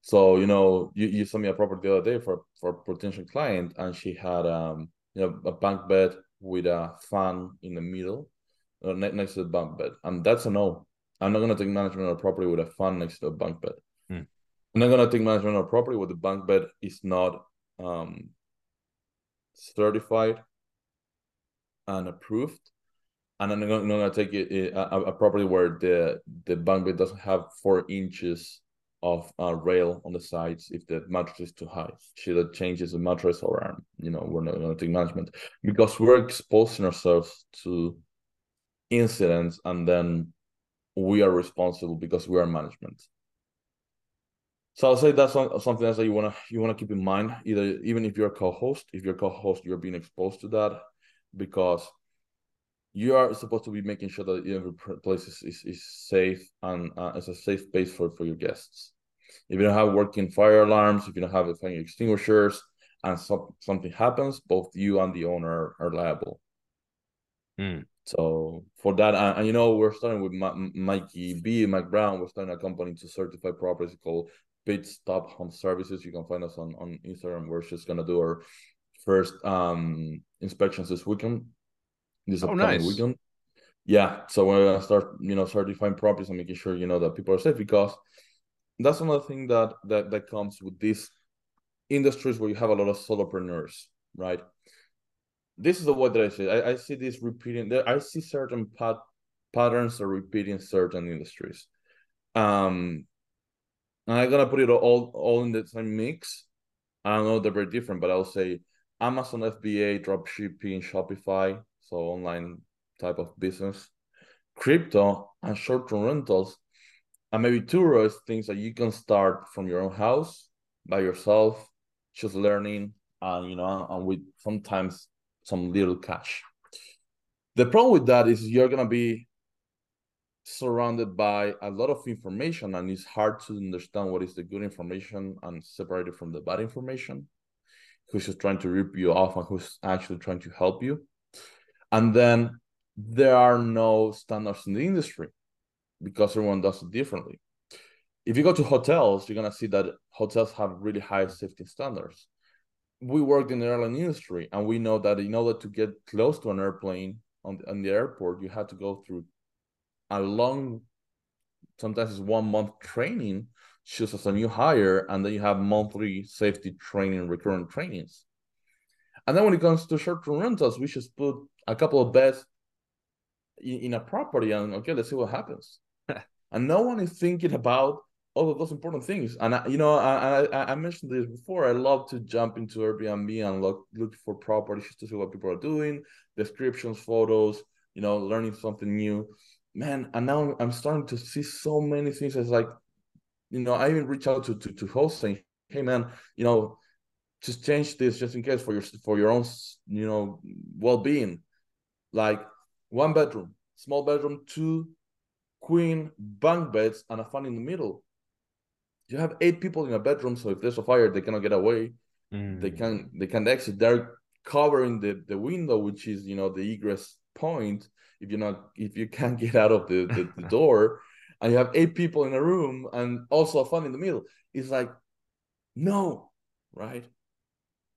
So you know, you, you sent me a property the other day for for a potential client, and she had um you know a bunk bed with a fan in the middle, uh, next to the bunk bed, and that's a no. I'm not gonna take management of a property with a fan next to a bunk bed. Hmm. I'm not gonna take management of a property where the bunk bed is not um certified and approved and I'm not gonna, take it, a, property where the the bed doesn't have four inches of uh, rail on the sides if the mattress is too high. She that changes the mattress or um, you know we're not gonna take management because we're exposing ourselves to incidents and then we are responsible because we are management. So I'll say that's some- something else that you wanna you wanna keep in mind. Either even if you're a co-host, if you're a co-host, you're being exposed to that because you are supposed to be making sure that every place is, is, is safe and uh, it's a safe space for, for your guests. If you don't have working fire alarms, if you don't have fire extinguishers, and some, something happens, both you and the owner are liable. Hmm. So for that, and, and you know, we're starting with Ma- Mikey B, Mike Brown. We're starting a company to certify properties called Pit Stop Home Services. You can find us on on Instagram. We're just gonna do our first um inspections this weekend. This Oh, upcoming nice. weekend. Yeah, so we're gonna start, you know, certifying properties and making sure you know that people are safe because that's another thing that that that comes with these industries where you have a lot of solopreneurs, right? This is the word that I see. I, I see this repeating. I see certain pat, patterns are repeating certain industries. Um, and I'm gonna put it all all in the same mix. I don't know they're very different, but I'll say Amazon FBA, dropshipping, Shopify, so online type of business, crypto, and short-term rentals, and maybe tourist things that you can start from your own house by yourself, just learning, and you know, and with sometimes some little cash. The problem with that is you're gonna be surrounded by a lot of information and it's hard to understand what is the good information and separate it from the bad information who's just trying to rip you off and who's actually trying to help you and then there are no standards in the industry because everyone does it differently. If you go to hotels you're going to see that hotels have really high safety standards. We worked in the airline industry and we know that in order to get close to an airplane on, on the airport you have to go through a long sometimes it's one month training just as a new hire and then you have monthly safety training recurrent trainings. And then when it comes to short-term rentals we just put a couple of beds in, in a property and okay let's see what happens. And no one is thinking about all of those important things. And I, you know I, I i mentioned this before. I love to jump into airbnb and look look for properties just to see what people are doing descriptions photos you know learning something new. Man and now i'm starting to see so many things as like you know i even reach out to to, to hosts saying hey man you know just change this just in case for your for your own you know well-being like one bedroom small bedroom two queen bunk beds and a fan in the middle you have eight people in a bedroom, so if there's a fire, they cannot get away. Mm. They can they can exit. They're covering the the window, which is you know the egress point. If you're not if you can't get out of the, the, the door, and you have eight people in a room, and also a fun in the middle, it's like no, right?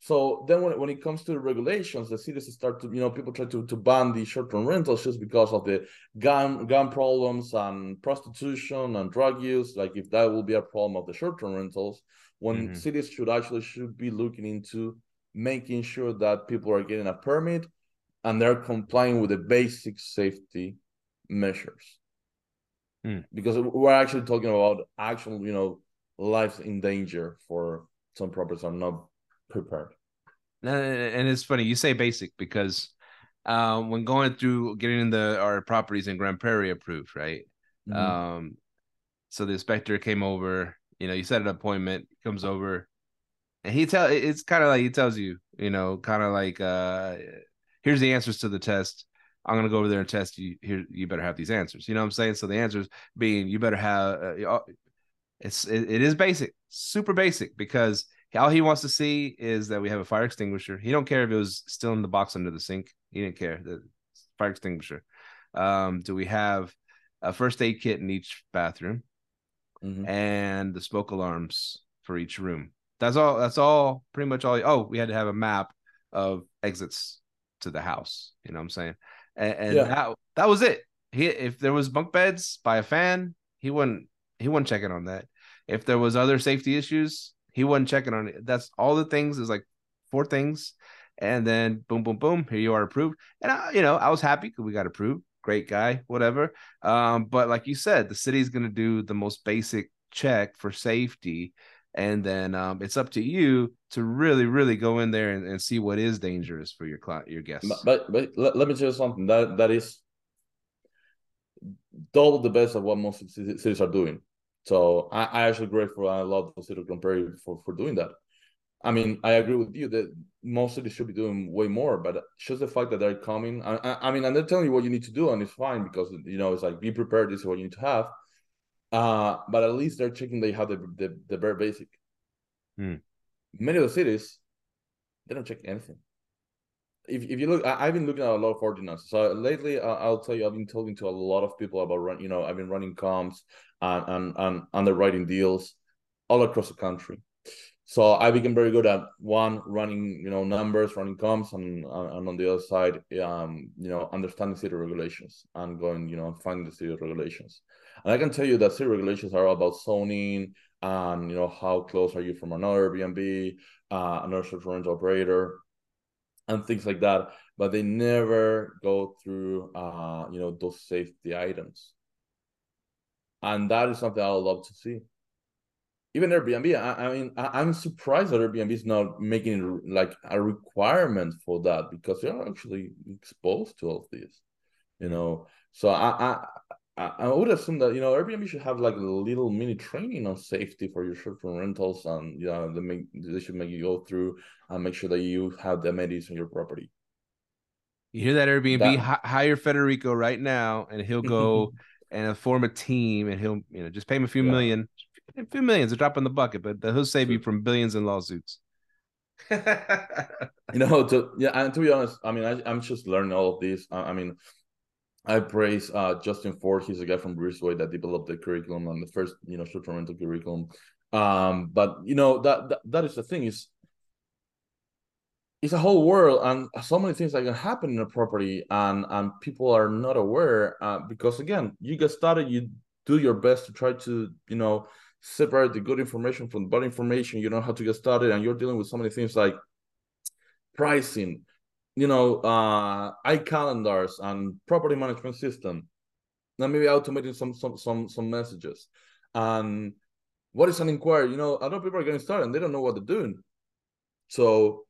So then when, when it comes to the regulations, the cities start to, you know, people try to, to ban the short-term rentals just because of the gun gun problems and prostitution and drug use. Like if that will be a problem of the short-term rentals, when mm-hmm. cities should actually should be looking into making sure that people are getting a permit and they're complying with the basic safety measures. Mm. Because we're actually talking about actual, you know, lives in danger for some properties are not prepared. And it's funny you say basic because um, when going through getting in the our properties in Grand Prairie approved, right? Mm-hmm. Um, so the inspector came over. You know, you set an appointment, comes over, and he tell it's kind of like he tells you, you know, kind of like uh, here's the answers to the test. I'm gonna go over there and test you. Here, you better have these answers. You know what I'm saying? So the answers being, you better have. Uh, it's it, it is basic, super basic because all he wants to see is that we have a fire extinguisher. He don't care if it was still in the box under the sink. He didn't care. The fire extinguisher. Um, do we have a first aid kit in each bathroom mm-hmm. and the smoke alarms for each room? That's all. That's all. Pretty much all. Oh, we had to have a map of exits to the house. You know what I'm saying? And, and yeah. that that was it. He if there was bunk beds by a fan, he wouldn't he wouldn't checking on that. If there was other safety issues, he wasn't checking on it. That's all the things is like four things, and then boom, boom, boom. Here you are approved. And I, you know, I was happy because we got approved. Great guy, whatever. Um, but like you said, the city's gonna do the most basic check for safety, and then um, it's up to you to really, really go in there and, and see what is dangerous for your client, your guests. But but let, let me tell you something that that is double the best of what most cities are doing. So I, I actually grateful. I love the city of Grand Prairie for, for doing that. I mean, I agree with you that most cities should be doing way more, but just the fact that they're coming, I, I, mean, and they're telling you what you need to do, and it's fine because you know it's like be prepared. This is what you need to have. Uh, but at least they're checking they have the the, the bare basic. Hmm. Many of the cities, they don't check anything if, if you look, I, have been looking at a lot of ordinances. So lately, uh, I'll tell you, I've been talking to a lot of people about run. You know, I've been running comps and and, and underwriting deals all across the country. So I became very good at one running, you know, numbers, running comps, and and on the other side, um, you know, understanding city regulations and going, you know, and finding the city regulations. And I can tell you that city regulations are all about zoning and you know how close are you from another Airbnb, uh, another social rental operator, and things like that but they never go through uh you know those safety items. And that is something i would love to see. Even airbnb i, I mean I, am surprised that airbnb is not making it like a requirement for that because they're actually exposed to all this you know? So i i I, would assume that you know Airbnb should have like a little mini training on safety for your short-term rentals, and you know they make they should make you go through and make sure that you have the amenities on your property. You hear that Airbnb? That... hire Federico right now, and he'll go and form a team, and he'll you know just pay him a few yeah. million, a few millions, a drop in the bucket, but he'll save you from billions in lawsuits. you know, to yeah, and to be honest, I mean, I, am just learning all of this. I, I mean, I praise uh, Justin Ford. He's a guy from Breezeway that developed the curriculum and the first, you know, short-term rental curriculum. Um, but you know that, that that is the thing is it's a whole world and so many things that can happen in a property and and people are not aware uh, because again you get started you do your best to try to you know separate the good information from the bad information you know how to get started and you're dealing with so many things like pricing you know, uh, iCalendars and property management system. And maybe automating some some some some messages. And what is an inquiry? You know, a lot of people are getting started and they don't know what they're doing. So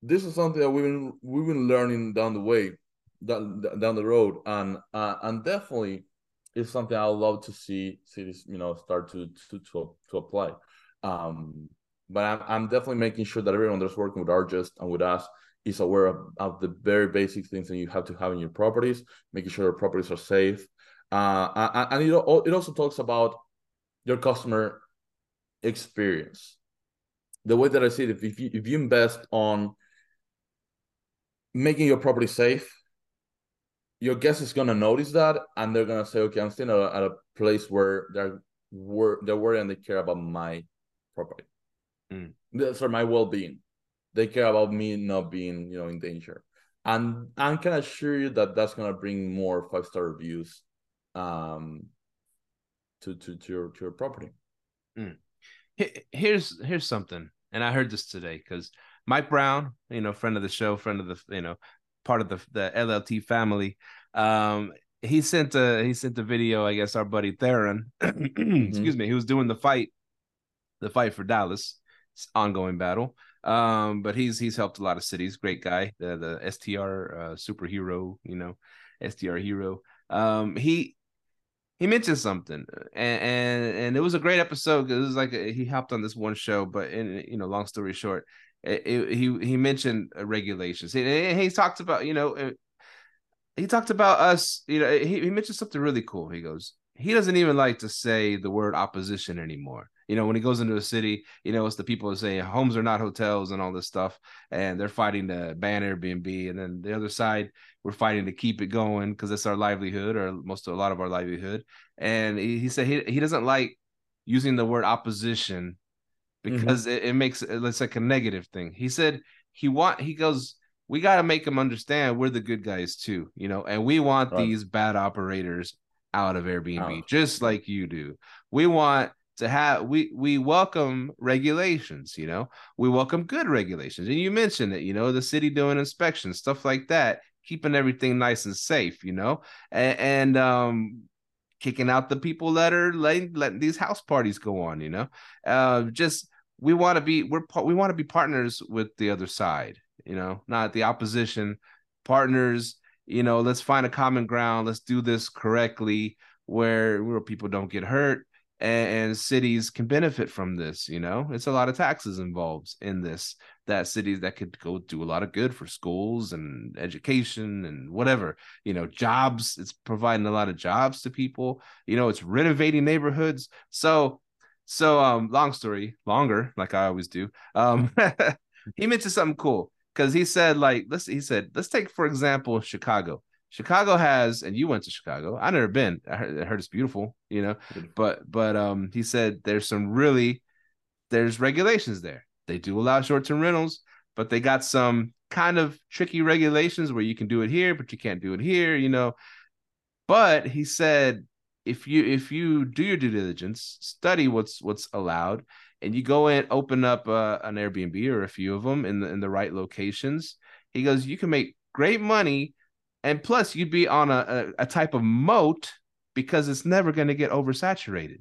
this is something that we've been we've been learning down the way, down down the road, and uh, and definitely is something I love to see cities, you know, start to to to, to apply. Um, but I'm I'm definitely making sure that everyone that's working with Argest and with us is aware of, of the very basic things that you have to have in your properties, making sure your properties are safe. Uh, and it, it also talks about your customer experience. The way that I see it, if you if you invest on making your property safe, your guest is gonna notice that, and they're gonna say, "Okay, I'm staying at a, at a place where they're wor- they're worried and they care about my property, Mm. that's for my well being. They care about me not being, you know, in danger." And I can assure you that that's gonna bring more five star reviews, um, to to to your to your property. He- Here's here's something, and I heard this today because Mike Brown, you know, friend of the show, friend of the you know, part of the the LLT family. Um, he sent a he sent a video. I guess our buddy Theron, excuse me, he was doing the fight, the fight for Dallas, ongoing battle. Um, but he's he's helped a lot of cities. Great guy, the the STR uh, superhero, you know, STR hero. Um, he he mentioned something, and and, and it was a great episode because it was like a, he hopped on this one show. But in you know, long story short, it, it- he he mentioned uh, regulations. He, he talked about you know uh, he talked about us. You know, he, he mentioned something really cool. He goes, he doesn't even like to say the word opposition anymore. You know, when he goes into a city, you know, it's the people that say homes are not hotels and all this stuff, and they're fighting to ban Airbnb, and then the other side, we're fighting to keep it going because it's our livelihood or most of a lot of our livelihood. And he, he said he he doesn't like using the word opposition mm-hmm. because it, it makes it looks like a negative thing. He said he want he goes we got to make them understand we're the good guys too, you know, and we want Right. these bad operators out of Airbnb Out. just like you do. We want to have we we welcome regulations, you know. We welcome good regulations. And you mentioned it, you know, the city doing inspections, stuff like that, keeping everything nice and safe, you know. And, and um kicking out the people that are letting letting these house parties go on, you know. Uh just we want to be we're we want to be partners with the other side, you know, not the opposition. Partners, you know, let's find a common ground. Let's do this correctly where where people don't get hurt and, and cities can benefit from this, you know. It's a lot of taxes involved in this that cities that could go do a lot of good for schools and education and whatever, you know, jobs. It's providing a lot of jobs to people, you know, it's renovating neighborhoods. So so um long story longer like i always do um he mentioned something cool because he said like let's he said let's take for example chicago chicago has and you went to chicago. I never been. I heard, I heard it's beautiful you know? But but um he said there's some really there's regulations there. They do allow short-term rentals but they got some kind of tricky regulations where you can do it here but you can't do it here you know? But he said if you if you do your due diligence study what's what's allowed and you go in open up uh, an airbnb or a few of them in the in the right locations he goes you can make great money and plus you'd be on a, a, a type of moat because it's never going to get oversaturated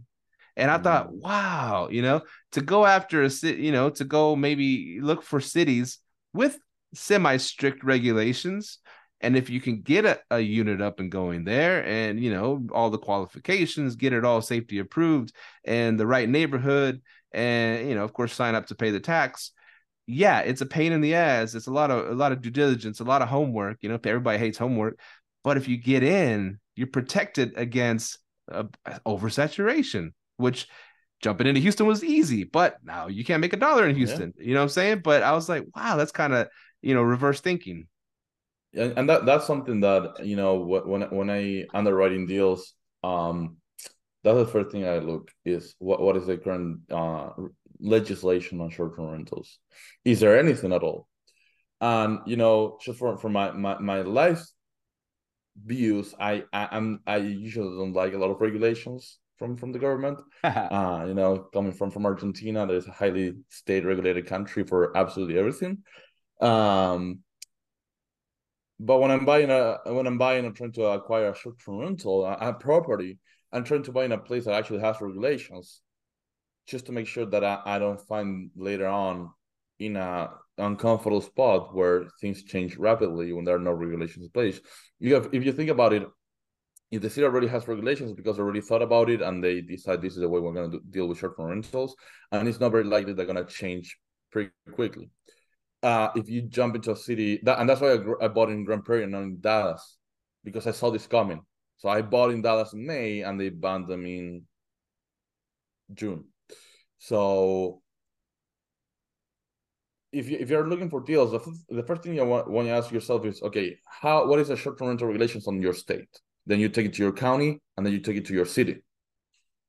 and i thought Mm. wow you know to go after a city you know to go maybe look for cities with semi strict regulations and if you can get a, a unit up and going there and you know all the qualifications get it all safety approved and the right neighborhood and you know of course sign up to pay the tax yeah it's a pain in the ass it's a lot of a lot of due diligence a lot of homework you know everybody hates homework but if you get in you're protected against uh, oversaturation which jumping into houston was easy but now you can't make a dollar in Yeah. houston you know what i'm saying but i was like wow that's kind of you know reverse thinking and, and that that's something that you know when when I underwriting deals, um, that's the first thing I look is what what is the current uh legislation on short term rentals? Is there anything at all? And you know, just for for my my my life views, I, I I'm I usually don't like a lot of regulations from from the government. Uh, you know, coming from from Argentina, there's a highly state regulated country for absolutely everything. Um, but when I'm buying a when I'm buying or trying to acquire a short term rental, a, a property, I'm trying to buy in a place that actually has regulations, just to make sure that I, I don't find later on in a uncomfortable spot where things change rapidly when there are no regulations in place. You have if you think about it, if the city already has regulations because they already thought about it and they decide this is the way we're going to deal with short term rentals, and it's not very likely they're going to change pretty quickly uh, if you jump into a city, that, and that's why I, I bought in Grand Prairie and not in Dallas, because I saw this coming. So I bought in Dallas in May, and they banned them in June. So if you if you're looking for deals, the, the first thing you want, want to ask yourself is, okay, how what is the short-term rental regulations on your state? Then you take it to your county, and then you take it to your city.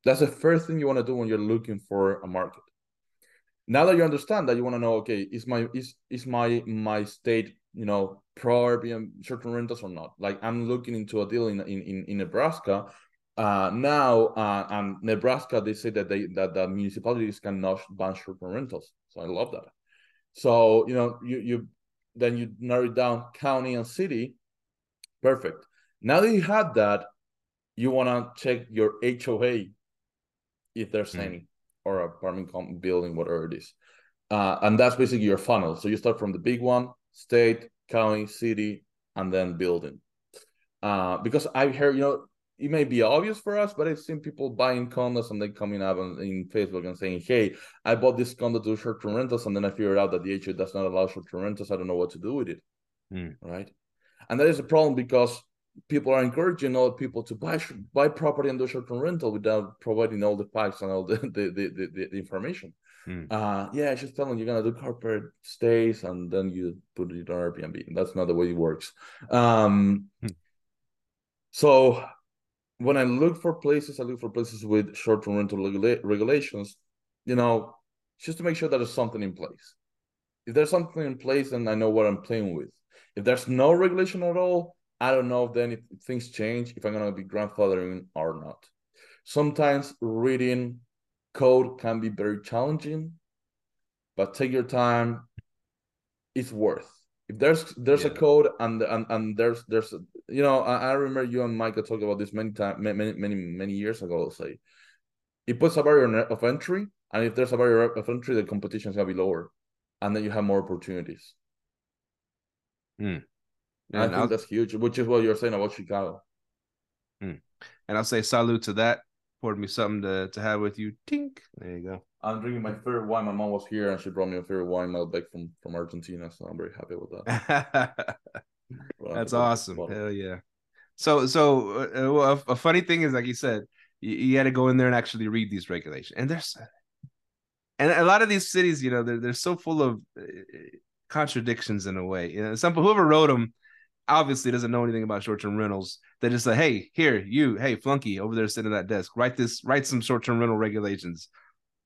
That's the first thing you want to do when you're looking for a market. Now that you understand that, you want to know, okay, is my is is my my state, you know, pro Airbnb short-term rentals or not? Like I'm looking into a deal in in in Nebraska. Uh, now, uh, and Nebraska, they say that they that the municipalities cannot ban short-term rentals. So I love that. So you know, you you then you narrow it down county and city. Perfect. Now that you have that, you want to check your HOA if there's mm. any or apartment building, whatever it is. Uh, and that's basically your funnel. So you start from the big one, state, county, city, and then building. Uh, because I hear, you know, it may be obvious for us, but I've seen people buying condos and then coming up on, in Facebook and saying, "Hey, I bought this condo to short-term rentals, and then I figured out that the HOA does not allow short-term rentals. I don't know what to do with it." Mm. Right, and that is a problem because people are encouraging other people to buy buy property and do short-term rental without providing all the facts and all the the, the, the, the information. Mm. Uh, yeah, it's just telling you're gonna do corporate stays and then you put it on Airbnb. That's not the way it works. Um, mm. So when I look for places, I look for places with short-term rental regula- regulations. You know, just to make sure that there's something in place. If there's something in place, then I know what I'm playing with. If there's no regulation at all, I don't know if then if things change, if I'm gonna be grandfathering or not. Sometimes reading code can be very challenging, but take your time. It's worth. If there's there's yeah. a code and and and there's there's you know I, I remember you and Michael talked about this many times many many many years ago. I'll say it puts a barrier of entry, and if there's a barrier of entry, the competition is gonna be lower, and then you have more opportunities. Hmm. And I think I'll, that's huge, which is what you're saying about Chicago. Hmm. And I'll say salute to that. Poured me something to, to have with you. Tink. There you go. I'm drinking my favorite wine. My mom was here and she brought me a favorite wine Malbec from from Argentina, so I'm very happy with that. That's awesome. Hell yeah. So so uh, a, a, funny thing is, like you said, you, you had to go in there and actually read these regulations, and there's and a lot of these cities, you know, they're they're so full of uh, contradictions in a way. You know, some whoever wrote them obviously doesn't know anything about short-term rentals. They just say, "Hey, here, you, hey, flunky over there sitting at that desk, write this, write some short-term rental regulations."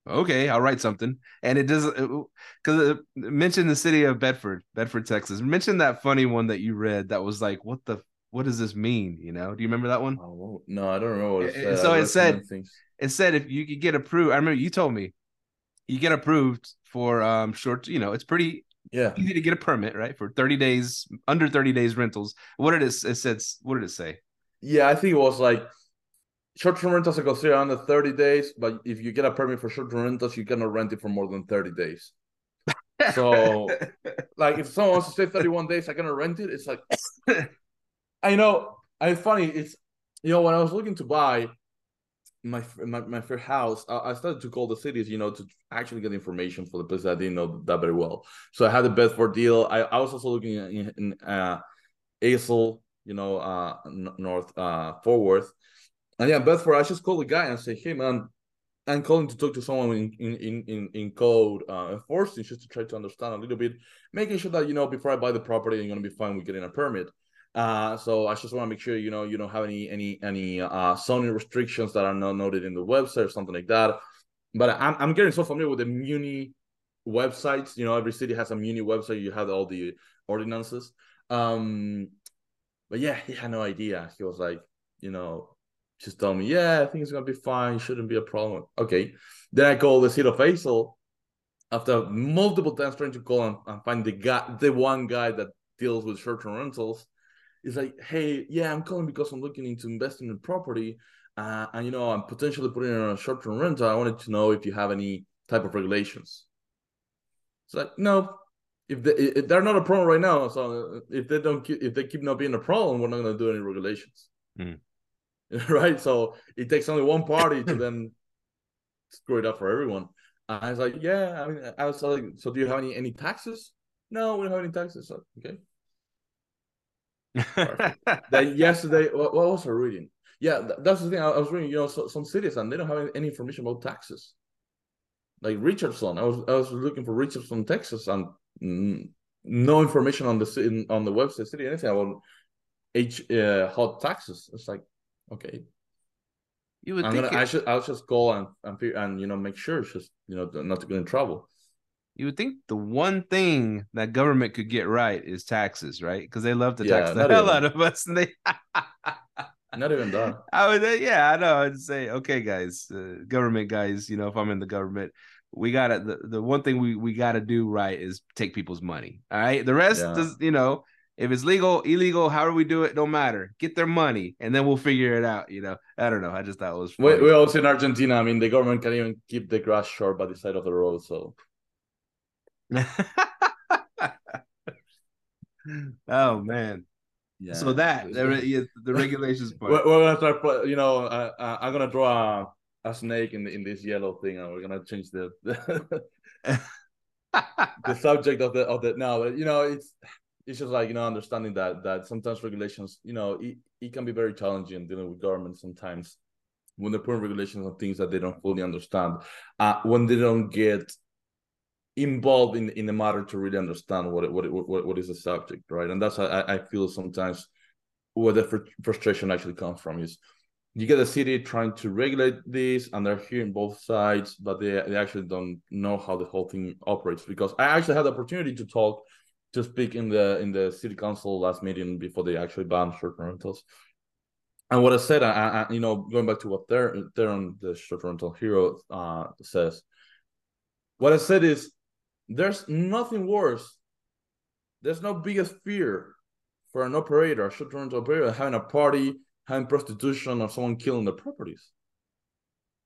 Okay, I'll write something, and it doesn't because mentioned the city of Bedford, Bedford, Texas. Mention that funny one that you read that was like, "What the." What does this mean? You know, do you remember that one? Oh, no, I don't remember. It said. So it said, it said if you could get approved. I remember you told me you get approved for um short. You know, it's pretty yeah easy to get a permit right for 30 days under 30 days rentals what did it it said what did it say yeah i think it was like short-term rentals are considered under 30 days but if you get a permit for short-term rentals you cannot rent it for more than 30 days so like if someone wants to stay 31 days i cannot rent it it's like i know i funny it's you know when i was looking to buy my my, my first house, I, I, started to call the cities, you know, to actually get information for the place I didn't know that very well. So I had the Bedford deal. I, I was also looking in, in uh, Azle, you know, uh, North uh, Fort Worth, and yeah, Bedford. I just call the guy and say, hey man, I'm calling to talk to someone in in in in code uh, enforcement just to try to understand a little bit, making sure that you know before I buy the property, I'm gonna be fine with getting a permit. Uh, so I just want to make sure you know you don't have any any any uh zoning restrictions that are not noted in the website or something like that. But I'm I'm getting so familiar with the Muni websites. You know, every city has a Muni website. You have all the ordinances. Um, but yeah, he had no idea. He was like, you know, just tell me, yeah, I think it's gonna be fine. Shouldn't be a problem. Okay. Then I call the of Azle after multiple times trying to call and, and find the guy, the one guy that deals with short-term rentals it's like, hey, yeah, I'm calling because I'm looking into investing in property, uh, and you know, I'm potentially putting in a short-term rental. I wanted to know if you have any type of regulations. It's like, no, if, they, if they're not a problem right now, so if they don't, keep, if they keep not being a problem, we're not going to do any regulations. Mm. right? So it takes only one party to then screw it up for everyone. I was like, yeah, I mean, I was like, so do you have any any taxes? No, we don't have any taxes. So, okay that yesterday, what, what, was I reading? Yeah, that's the thing. I, was reading, you know, so, some cities and they don't have any information about taxes. like Richardson. I was I was looking for Richardson, Texas, and mm, no information on the city on the website city anything about H uh, hot taxes. It's like okay. You would I'm think gonna, it- I should I'll just go and and and you know make sure it's just you know not to get in trouble. you would think the one thing that government could get right is taxes, right? Because they love to Yeah, tax the hell even. out of us, and they. Not even that. I would, uh, yeah, I know. I'd say, okay, guys, uh, government guys, you know, if I'm in the government, we gotta the, the one thing we we gotta do right is take people's money. All right, the rest Yeah. does, you know, if it's legal, illegal, however we do it, don't matter. Get their money, and then we'll figure it out. You know, I don't know. I just thought it was funny. we also in Argentina. I mean, the government can even keep the grass short by the side of the road. So oh man. yeah. So that the, the regulations part. we're, we're gonna start. You know, uh, uh, I'm gonna draw a, a snake in in this yellow thing, and we're gonna change the the, the subject of the of the. No, but, you know, it's it's just like you know understanding that that sometimes regulations, you know, it, it can be very challenging dealing with government sometimes when they're putting regulations on things that they don't fully understand, uh, when they don't get involved in in the matter to really understand what it, what, it, what what is the subject, right? And that's I I feel sometimes where the fr- frustration actually comes from is you get a city trying to regulate this and they're hearing both sides but they, they actually don't know how the whole thing operates because i actually had the opportunity to talk to speak in the in the city council last meeting before they actually banned short-term rentals and what i said I, I you know going back to what they're the short-term rental hero uh says what i said is there's nothing worse there's no biggest fear for an operator, a short-term rental operator, having a party, having prostitution, or someone killing their properties.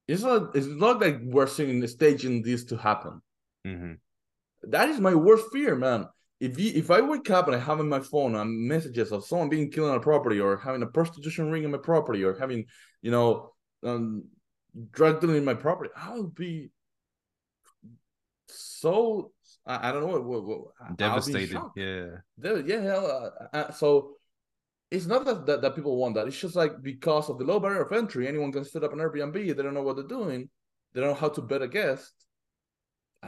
It's not. It's not like we're seeing staging this to happen. Mhm. That is my worst fear, man. If you, if I wake up and I have on my phone um, messages of someone being killed on a property, or having a prostitution ring in my property, or having you know um, drug dealing in my property, I'll be so. I, I don't know what. what, what I'll Devastated. Yeah. There, yeah, hell, uh, uh, so it's not that, that that people want that. It's just like because of the low barrier of entry, anyone can set up an Airbnb. They don't know what they're doing. They don't know how to bet a guest,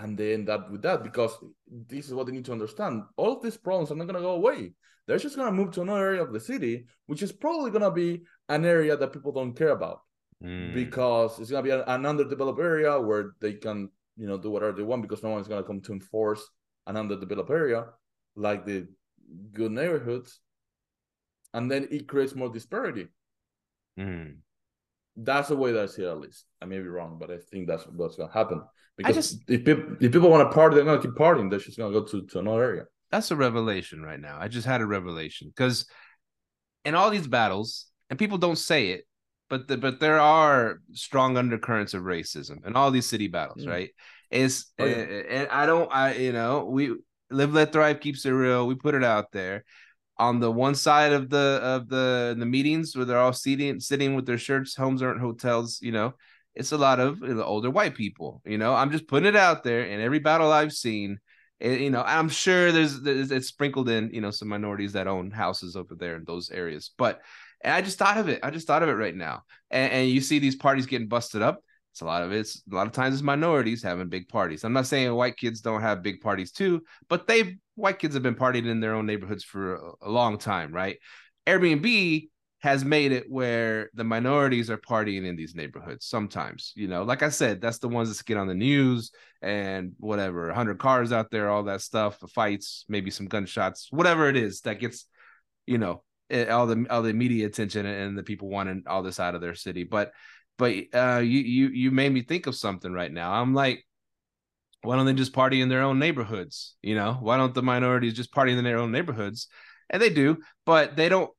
and they end up with that because this is what they need to understand. All of these problems are not gonna go away. They're just gonna move to another area of the city, which is probably gonna be an area that people don't care about Mm. because it's gonna be an, underdeveloped area where they can you know do whatever they want because no one's gonna come to enforce an underdeveloped area like the good neighborhoods and then it creates more disparity Mm. That's the way that i see it at least i may be wrong but i think that's what's gonna happen because just- if, people, if people want to party they're gonna keep partying they're just gonna go to, to another area that's a revelation right now. I just had a revelation because in all these battles, and people don't say it, but the, but there are strong undercurrents of racism in all these city battles, Mm. right? It's Oh, yeah. and I don't, I you know, we live, let thrive keeps it real. We put it out there. On the one side of the of the the meetings where they're all sitting sitting with their shirts, homes aren't hotels, you know, it's a lot of you know, older white people. You know, I'm just putting it out there. In every battle I've seen, it- you know, I'm sure there's, there's it's sprinkled in, you know, some minorities that own houses over there in those areas. But and I just thought of it. I just thought of it right now. And, and you see these parties getting busted up. It's a lot of it's a lot of times it's minorities having big parties. I'm not saying white kids don't have big parties too, but they white kids have been partying in their own neighborhoods for a, a long time, right? Airbnb has made it where the minorities are partying in these neighborhoods sometimes you know like i said that's the ones that get on the news and whatever 100 cars out there all that stuff fights maybe some gunshots whatever it is that gets you know eh, all the all the media attention and the people wanting all this out of their city but but uh you you you made me think of something right now i'm like why don't they just party in their own neighborhoods you know why don't the minorities just party in their own neighborhoods and they do but they don't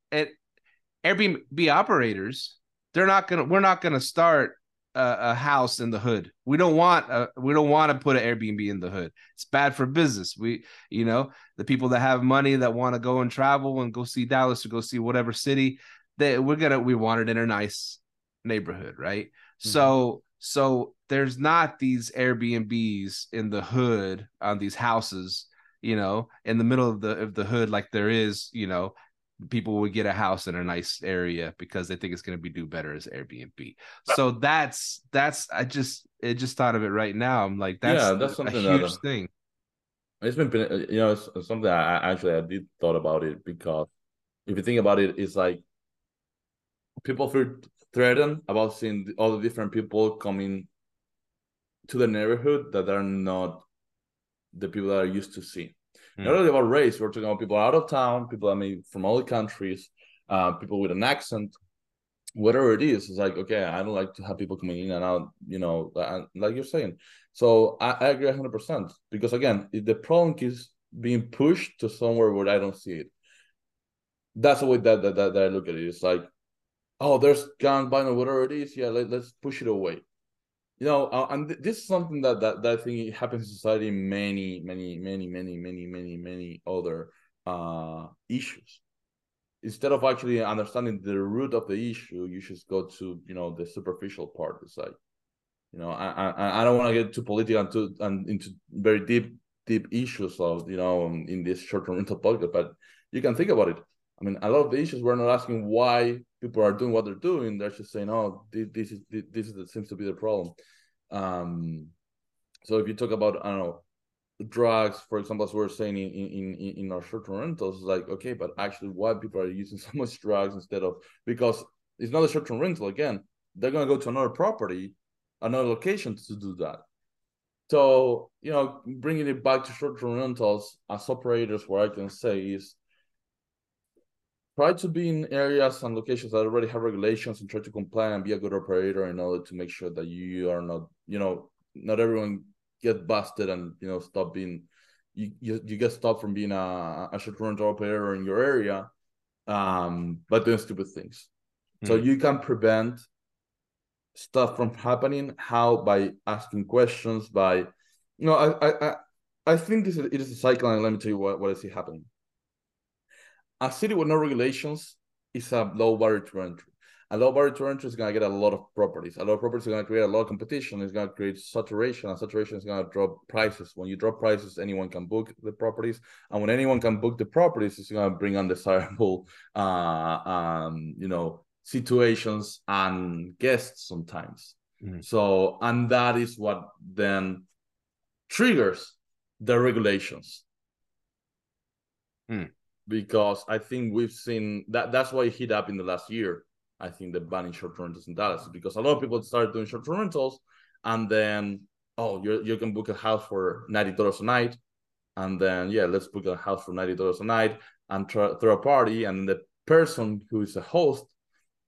Airbnb operators, they're not gonna. We're not gonna start a, a house in the hood. We don't want. A, we don't want to put an Airbnb in the hood. It's bad for business. We, you know, the people that have money that want to go and travel and go see Dallas or go see whatever city, that we're gonna. We want it in a nice neighborhood, right? So, mm-hmm. so there's not these Airbnbs in the hood on these houses, you know, in the middle of the of the hood, like there is, you know, people would get a house in a nice area because they think it's going to be do better as Airbnb. So that's that's I just it just thought of it right now. I'm like, that's, Yeah, that's a something huge that- thing. It's been, been- uh, you know, it's it's something I I actually I did thought about it because if you think about it, it's like people feel threatened about seeing all the different people coming to the neighborhood that are not the people that are used to see. Hmm. Not only about race, we're talking about people out of town, people I mean from other countries, uh, people with an accent, whatever it is. It's like okay, I don't like to have people coming in and out, you know, uh, like you're saying. So I, I agree hundred percent because again, if the problem keeps being pushed to somewhere where I don't see it. That's the way that that, that, that I look at it. It's like, oh, there's gun bang or whatever it is. Yeah, let, let's push it away. You know, uh, and th- this is something that, that that I think happens in society in many, many, many, many, many, many, many other uh issues. Instead of actually understanding the root of the issue, you should go to you know the superficial part. It's like, you know, I I, I don't want to get too political and too and into very deep deep issues of you know in this short term rental podcast, but you can think about it. I mean, a lot of the issues we're not asking why people are doing what they're doing. They're just saying, "Oh, this, this is this is seems to be the problem." Um, so if you talk about I don't know drugs, for example, as we are saying in in in, our short term rentals, like okay, but actually, why people are using so much drugs instead of because it's not a short term rental again. They're gonna go to another property, another location to do that. So you know, bringing it back to short term rentals as operators, what I can say is try to be in areas and locations that already have regulations and try to comply and be a good operator in order to make sure that you are not, you know, not everyone get busted and you know stop being you you, you get stopped from being a, a short rental operator in your area um by doing stupid things. So Hmm. you can prevent stuff from happening how by asking questions by you know I I I, I think this is it is a cycle and let me tell you what, what I see happening a city with no regulations is a low barrier to entry. A low barrier to entry is going to get a lot of properties. A lot of properties are going to create a lot of competition. It's going to create saturation, and saturation is going to drop prices. When you drop prices, anyone can book the properties, and when anyone can book the properties, it's going to bring undesirable, uh, um, you know, situations and guests sometimes. Mhm. So, and that is what then triggers the regulations because I think we've seen that that's why it hit up in the last year. I think the banning short term rentals in Dallas because a lot of people started doing short term rentals and then oh you you can book a house for ninety dollars a night and then yeah let's book a house for ninety dollars a night and try, throw a party and the person who is a host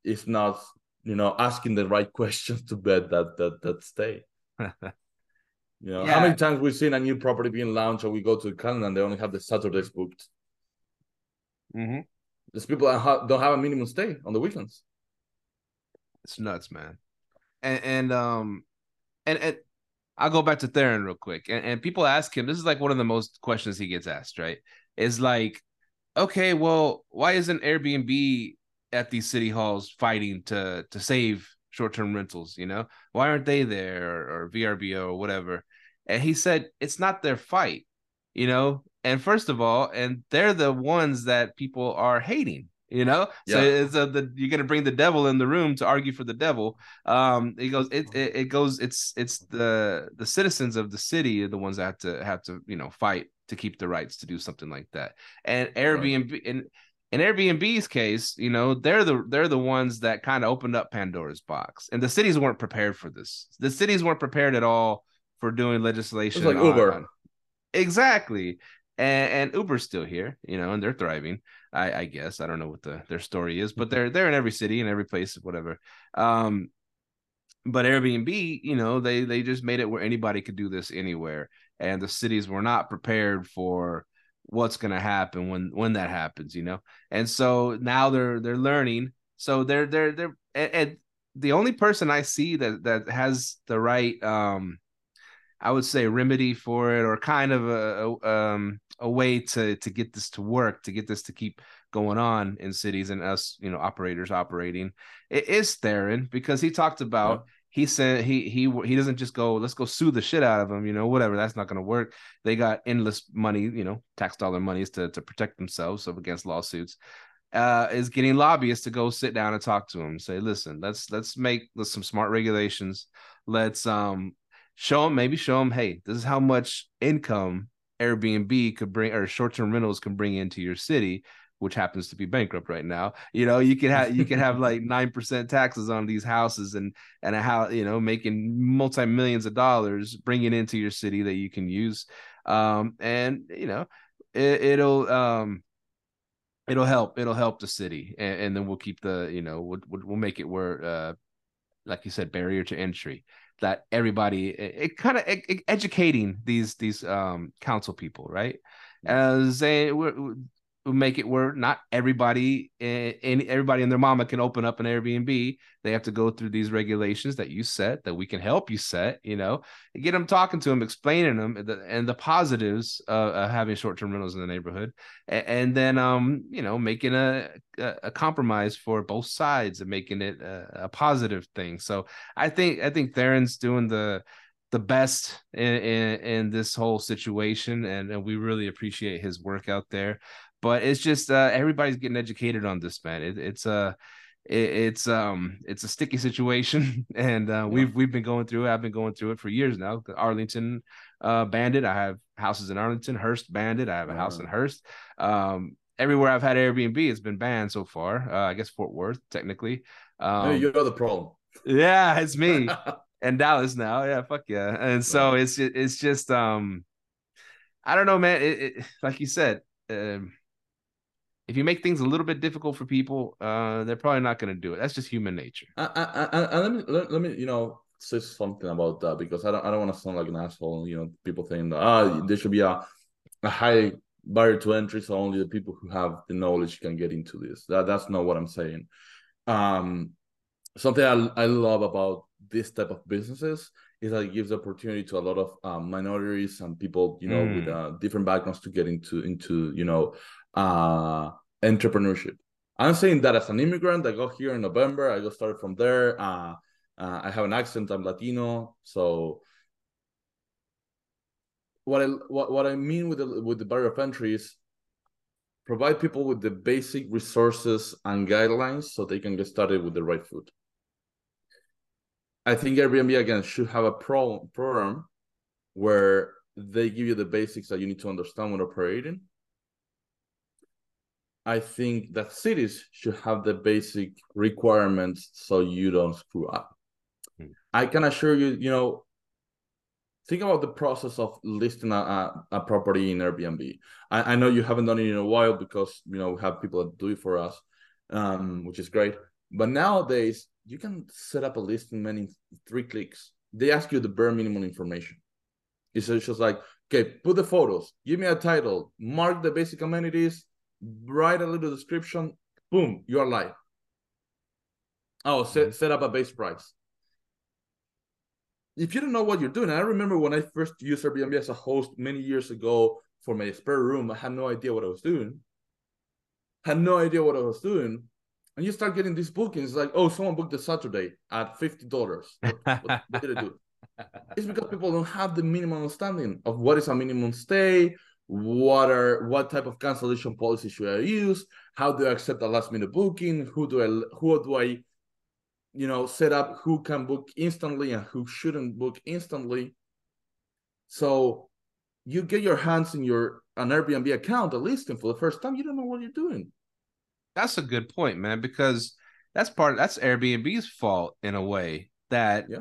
is not you know asking the right questions to bet that that that stay. You know, how many times we've seen a new property being launched and we go to the calendar and they only have the Saturdays booked. Mhm. There's people that ha- don't have a minimum stay on the weekends. It's nuts, man. And and um and and I'll go back to Theron real quick. And and people ask him, this is like one of the most questions he gets asked, right? Is like, okay, well, why isn't Airbnb at these city halls fighting to to save short-term rentals, you know? Why aren't they there or, or VRBO or whatever? And he said it's not their fight, you know? And first of all, and they're the ones that people are hating, you know? So Yeah. it's a, the you're gonna bring the devil in the room to argue for the devil. Um, he goes, it, it it goes, it's it's the the citizens of the city are the ones that have to have to you know fight to keep the rights to do something like that. And Airbnb in in Airbnb's case, you know, they're the they're the ones that kind of opened up Pandora's box, and the cities weren't prepared for this. The cities weren't prepared at all for doing legislation. like on- Uber. exactly. And, and Uber's still here, you know, and they're thriving. I, I guess I don't know what the their story is, but they're they're in every city and every place, whatever. Um, but Airbnb, you know, they they just made it where anybody could do this anywhere, and the cities were not prepared for what's going to happen when when that happens, you know. And so now they're they're learning. So they're they're they're and, and the only person I see that that has the right um I would say remedy for it or kind of a, a um a way to to get this to work, to get this to keep going on in cities and us, you know, operators operating. It is Theron because he talked about he said he he he doesn't just go let's go sue the shit out of them you know whatever that's not going to work. They got endless money you know tax dollar monies to to protect themselves against lawsuits. Uh is getting lobbyists to go sit down and talk to them say listen let's let's make let's some smart regulations. Let's um show them maybe show them hey this is how much income airbnb could bring or short-term rentals can bring into your city which happens to be bankrupt right now. You know you can have you can have like 9% taxes on these houses and and a house you know making multi-millions of dollars bringing into your city that you can use. Um and you know it, it'll um it'll help it'll help the city and, and then we'll keep the you know we'll, we'll make it where uh like you said barrier to entry that everybody it, it kind of educating these these um council people right? As they we're, make it where not everybody and everybody and their mama can open up an Airbnb. They have to go through these regulations that you set that we can help you set. You know, get them talking to them, explaining them the, and the positives of having short term rentals in the neighborhood, and, and, then um you know making a, a compromise for both sides and making it a, a positive thing. So I think I think Theron's doing the the best in, in, in, this whole situation and, and we really appreciate his work out there but it's just uh, everybody's getting educated on this, man. It, it's a uh, it, it's um it's a sticky situation, and uh, yeah. we've we've been going through it. I've been going through it for years now. Arlington uh, bandit. I have houses in Arlington. Hurst bandit. I have a house in Hurst. Um, everywhere I've had Airbnb, it's been banned so far. Uh, I guess Fort Worth, technically. Um, you're the problem. Yeah, it's me. and Dallas now. Yeah, fuck yeah. And so it's it's just um, I don't know, man. It, it like you said, um, if you make things a little bit difficult for people, uh, they're probably not going to do it. That's just human nature. And let me let, let, me you know say something about that because I don't I don't want to sound like an asshole. You know, people saying that ah there should be a a high barrier to entry, so only the people who have the knowledge can get into this. That that's not what I'm saying. Um, something I I love about this type of businesses is that it gives opportunity to a lot of um, minorities and people you know mm. with uh, different backgrounds to get into into you know uh, entrepreneurship. I'm saying that as an immigrant, I got here in November. I got started from there. Uh, uh, I have an accent. I'm Latino, so what I what, what I mean with the with the barrier of entry is provide people with the basic resources and guidelines so they can get started with the right food. I think Airbnb again should have a pro program where they give you the basics that you need to understand when operating I think that cities should have the basic requirements so you don't screw up. Mm. I can assure you, you know, think about the process of listing a, a, property in Airbnb. I, I, know you haven't done it in a while because you know we have people that do it for us, um, which is great. But nowadays you can set up a listing in three clicks. They ask you the bare minimum information. It's just like, okay, put the photos, give me a title, mark the basic amenities, write a little description, boom, you are live. Oh, set, mm-hmm. set up a base price. If you don't know what you're doing, I remember when I first used Airbnb as a host many years ago for my spare room, I had no idea what I was doing. Had no idea what I was doing. And you start getting these bookings like, oh, someone booked the Saturday at $50. What, what, what did I do? It's because people don't have the minimum understanding of what is a minimum stay, what are what type of cancellation policy should I use? How do I accept a last minute booking? Who do I who do I you know set up who can book instantly and who shouldn't book instantly? So you get your hands in your an Airbnb account, a listing for the first time, you don't know what you're doing. That's a good point, man, because that's part that's Airbnb's fault in a way that yeah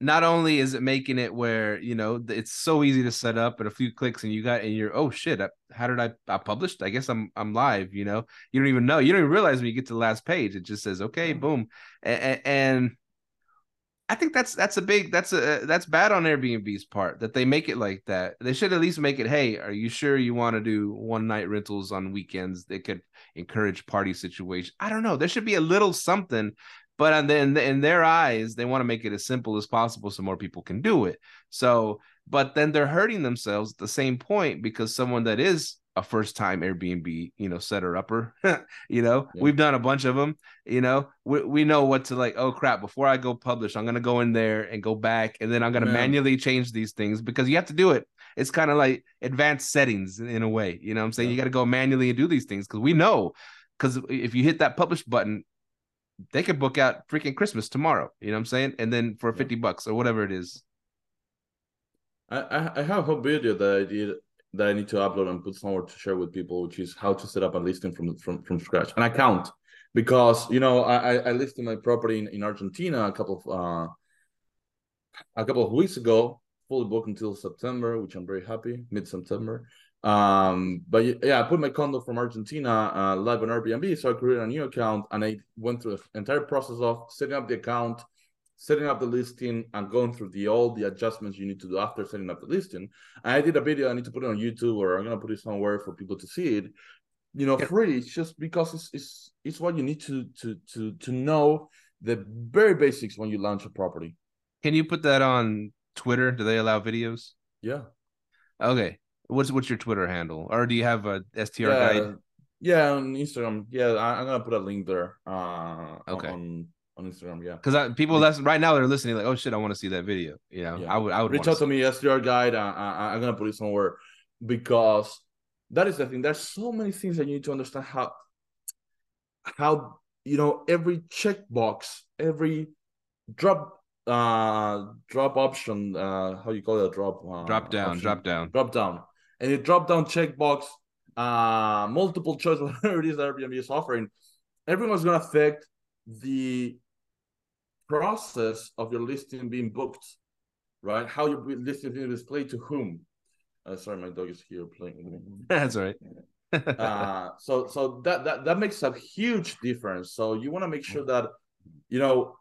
not only is it making it where you know it's so easy to set up and a few clicks and you got and you're oh shit how did I I published I guess I'm I'm live you know you don't even know you don't even realize when you get to the last page it just says okay boom and, and I think that's that's a big that's a that's bad on Airbnb's part that they make it like that. They should at least make it. Hey, are you sure you want to do one night rentals on weekends? They could encourage party situations. I don't know. There should be a little something but then in their eyes they want to make it as simple as possible so more people can do it so but then they're hurting themselves at the same point because someone that is a first time airbnb you know setter upper you know yeah. we've done a bunch of them you know we, we know what to like oh crap before i go publish i'm going to go in there and go back and then i'm going to manually change these things because you have to do it it's kind of like advanced settings in a way you know i'm saying yeah. you got to go manually and do these things because we know because if you hit that publish button they could book out freaking Christmas tomorrow. You know what I'm saying? And then for 50 bucks or whatever it is. I I have a whole video that I did that I need to upload and put somewhere to share with people, which is how to set up a listing from from from scratch. And I count because you know I I listed my property in, in Argentina a couple of uh a couple of weeks ago, fully booked until September, which I'm very happy, mid September. Um, but yeah, I put my condo from Argentina uh, live on Airbnb, so I created a new account and I went through the entire process of setting up the account, setting up the listing, and going through the all the adjustments you need to do after setting up the listing. And I did a video. I need to put it on YouTube, or I'm gonna put it somewhere for people to see it. You know, free. It's just because it's it's it's what you need to to to to know the very basics when you launch a property. Can you put that on Twitter? Do they allow videos? Yeah. Okay. What's what's your Twitter handle, or do you have a STR yeah, guide? Yeah, on Instagram. Yeah, I, am gonna put a link there. Uh, okay. On, on Instagram, yeah. Because people listen right now they're listening like, oh shit, I want to see that video. You know, yeah. I would I would reach out to me, STR guide. I, I, I'm gonna put it somewhere because that is the thing. There's so many things that you need to understand how how you know every checkbox, every drop uh drop option uh how you call it a drop uh, drop down option. drop down drop down and you drop down checkbox uh multiple choice whatever it is that airbnb is offering. Everyone's going to affect the process of your listing being booked right? How your listing is being displayed to whom? Uh, sorry my dog is here playing with me. that's all right. Uh so so that, that that makes a huge difference. So you want to make sure that you know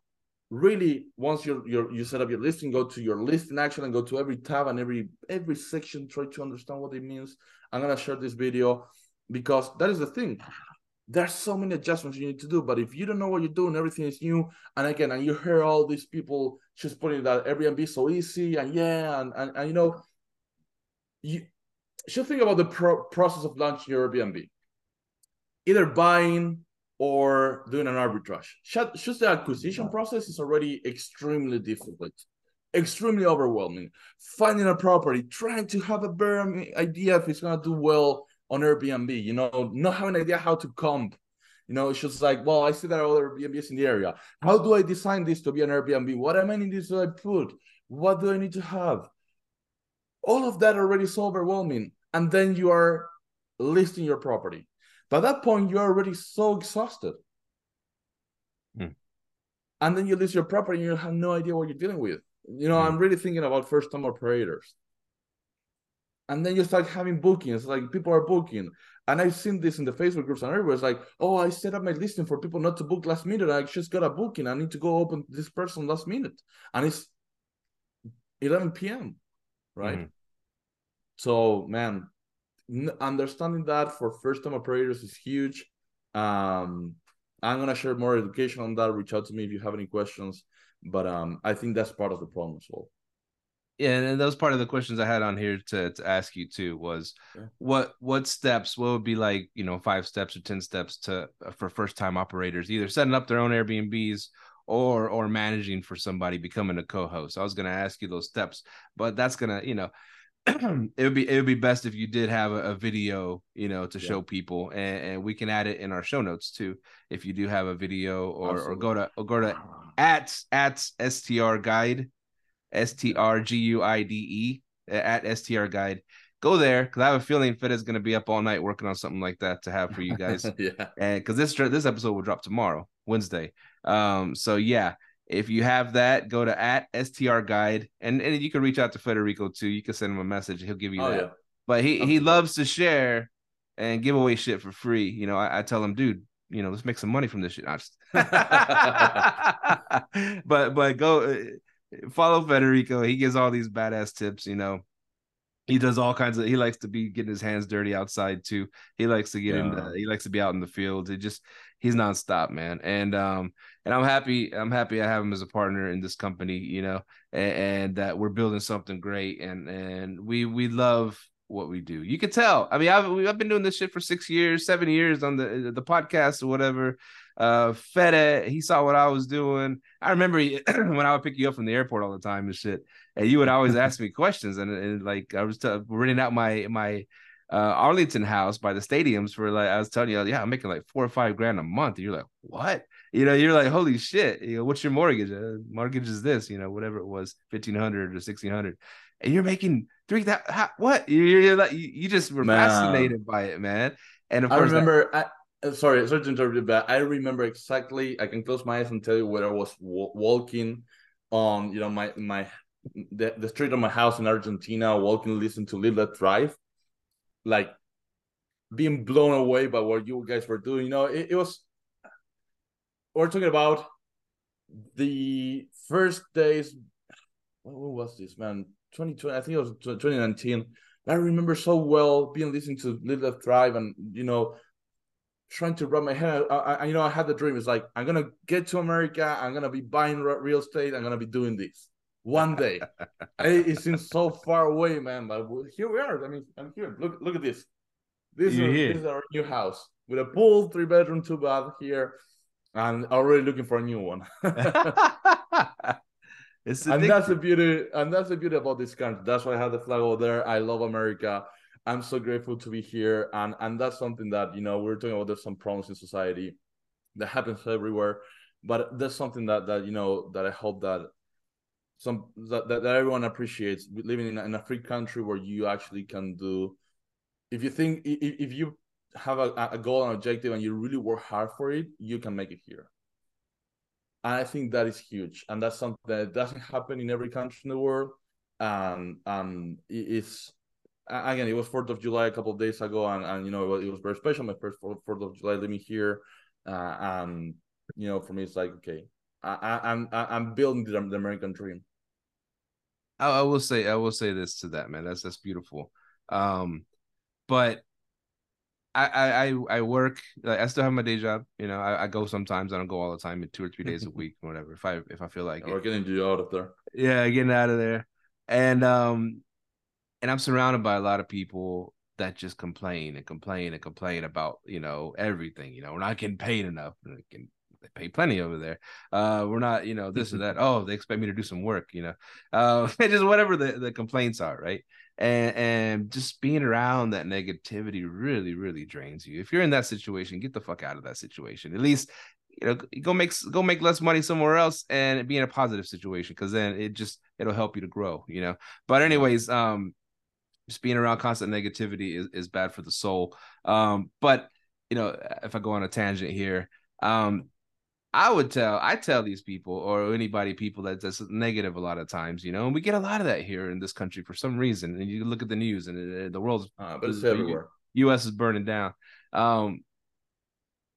really once you're, you're you set up your listing go to your listing action and go to every tab and every every section try to understand what it means. I'm going to share this video because that is the thing. There's so many adjustments you need to do but if you don't know what you're doing everything is new and again and you hear all these people just putting that airbnb so easy and yeah and, and, and you know you should think about the pro- process of launching your airbnb. Either buying or doing an arbitrage. Just the acquisition process is already extremely difficult, extremely overwhelming. Finding a property, trying to have a better idea if it's gonna do well on Airbnb, you know, not having an idea how to comp. You know, it's just like, well, I see that other Airbnbs in the area. How do I design this to be an Airbnb? What amenities do I put? What do I need to have? All of that already is overwhelming. And then you are listing your property by that point, you're already so exhausted. Hmm. And then you lose your property and you have no idea what you're dealing with. You know, hmm. I'm really thinking about first time operators. And then you start having bookings, like people are booking. And I've seen this in the Facebook groups and everywhere. It's like, oh, I set up my listing for people not to book last minute. I just got a booking. I need to go open this person last minute. And it's 11 p.m. Right. Mm-hmm. So, man, understanding that for first time operators is huge. Um, I'm gonna share more education on that. Reach out to me if you have any questions. But um, I think that's part of the problem as well. Yeah, and that was part of the questions I had on here to, to ask you too. Was yeah. what what steps? What would be like? You know, five steps or ten steps to for first time operators, either setting up their own Airbnbs or or managing for somebody becoming a co-host. I was gonna ask you those steps, but that's gonna you know it would be it would be best if you did have a, a video, you know, to yeah. show people, and, and, we can add it in our show notes too. If you do have a video, or or go to or go to at at str guide, s t r g u i d e at str guide. Go there because I have a feeling Fed is going to be up all night working on something like that to have for you guys. yeah, and because this this episode will drop tomorrow, Wednesday. Um, so yeah, if you have that, go to at STR Guide, and, and you can reach out to Federico too. You can send him a message; he'll give you oh, that. Yeah. But he he loves to share and give away shit for free. You know, I, I tell him, dude, you know, let's make some money from this shit. Just... but but go uh, follow Federico. He gives all these badass tips. You know, he does all kinds of. He likes to be getting his hands dirty outside too. He likes to get yeah. in. he likes to be out in the field. It just he's nonstop, man. And um and I'm happy. I'm happy I have him as a partner in this company. You know, and, and that we're building something great. And and we we love what we do. You can tell. I mean, I've I've been doing this shit for six years, seven years on the the podcast or whatever. Uh, Fede, he saw what I was doing. I remember he, when I would pick you up from the airport all the time and shit, and you would always ask me questions, and, and like I was t- renting out my my uh, Arlington house by the stadiums for like I was telling you, yeah, I'm making like four or five grand a month. And you're like, what? you know, you're like, holy shit, you know, what's your mortgage? Uh, mortgage is this, you know, whatever it was, fifteen hundred or sixteen hundred, and you're making three that what? You're, you're like, you, you just were Man. fascinated by it, man. And of I course, that- remember. I, uh, sorry, sorry to interrupt you, but I remember exactly. I can close my eyes and tell you where I was wa- walking on, you know, my my the, the street of my house in Argentina, walking, listening to Let Thrive, like being blown away by what you guys were doing. You know, it, it was. We're talking about the first days. What, was this, man? 2020, I think it was 2019. I remember so well being listening to Let Thrive and you know trying to wrap my head. I, I, you know, I had the dream. It's like I'm gonna get to America. I'm gonna be buying real estate. I'm gonna be doing this one day. it, seems so far away, man. But here we are. I mean, I'm here. Look, look at this. This is, this is our new house with a pool, three bedroom, two bath here, and already looking for a new one. it's and that's the beauty and that's the beauty about this country that's why i have the flag over there i love america i'm so grateful to be here and and that's something that you know we're talking about there's some problems in society that happens everywhere but there's something that that you know that i hope that some that, that, everyone appreciates living in in a free country where you actually can do if you think if, if you have a, a goal and objective and you really work hard for it you can make it here and I think that is huge, and that's something that doesn't happen in every country in the world. And um, it's again, it was Fourth of July a couple of days ago, and, and you know it was, it was very special. My first Fourth of July living here, uh, and you know for me it's like okay, I, I'm I'm building the, the American dream. I, I will say, I will say this to that, man. That's that's beautiful. Um, but I I I- work. Like, I still have my day job. You know, I, I go sometimes. I don't go all the time. Two or three days a week, whatever. If I if I feel like. We're getting you out of there. yeah getting out of there and um and i'm surrounded by a lot of people that just complain and complain and complain about you know everything you know we're not getting paid enough and they can they pay plenty over there. Uh we're not you know this or that. Oh they expect me to do some work you know. Uh it's just whatever the, the complaints are right? And and just being around that negativity really really drains you. If you're in that situation get the fuck out of that situation. At least you know go make go make less money somewhere else and be in a positive situation because then it just it'll help you to grow you know. But anyways um just being around constant negativity is, is bad for the soul. Um but you know if i go on a tangent here um I would tell, I tell these people or anybody, people that that's negative a lot of times, you know, and we get a lot of that here in this country for some reason. And you look at the news and uh, the world's Uh, but it's everywhere. U.S. is burning down. Um,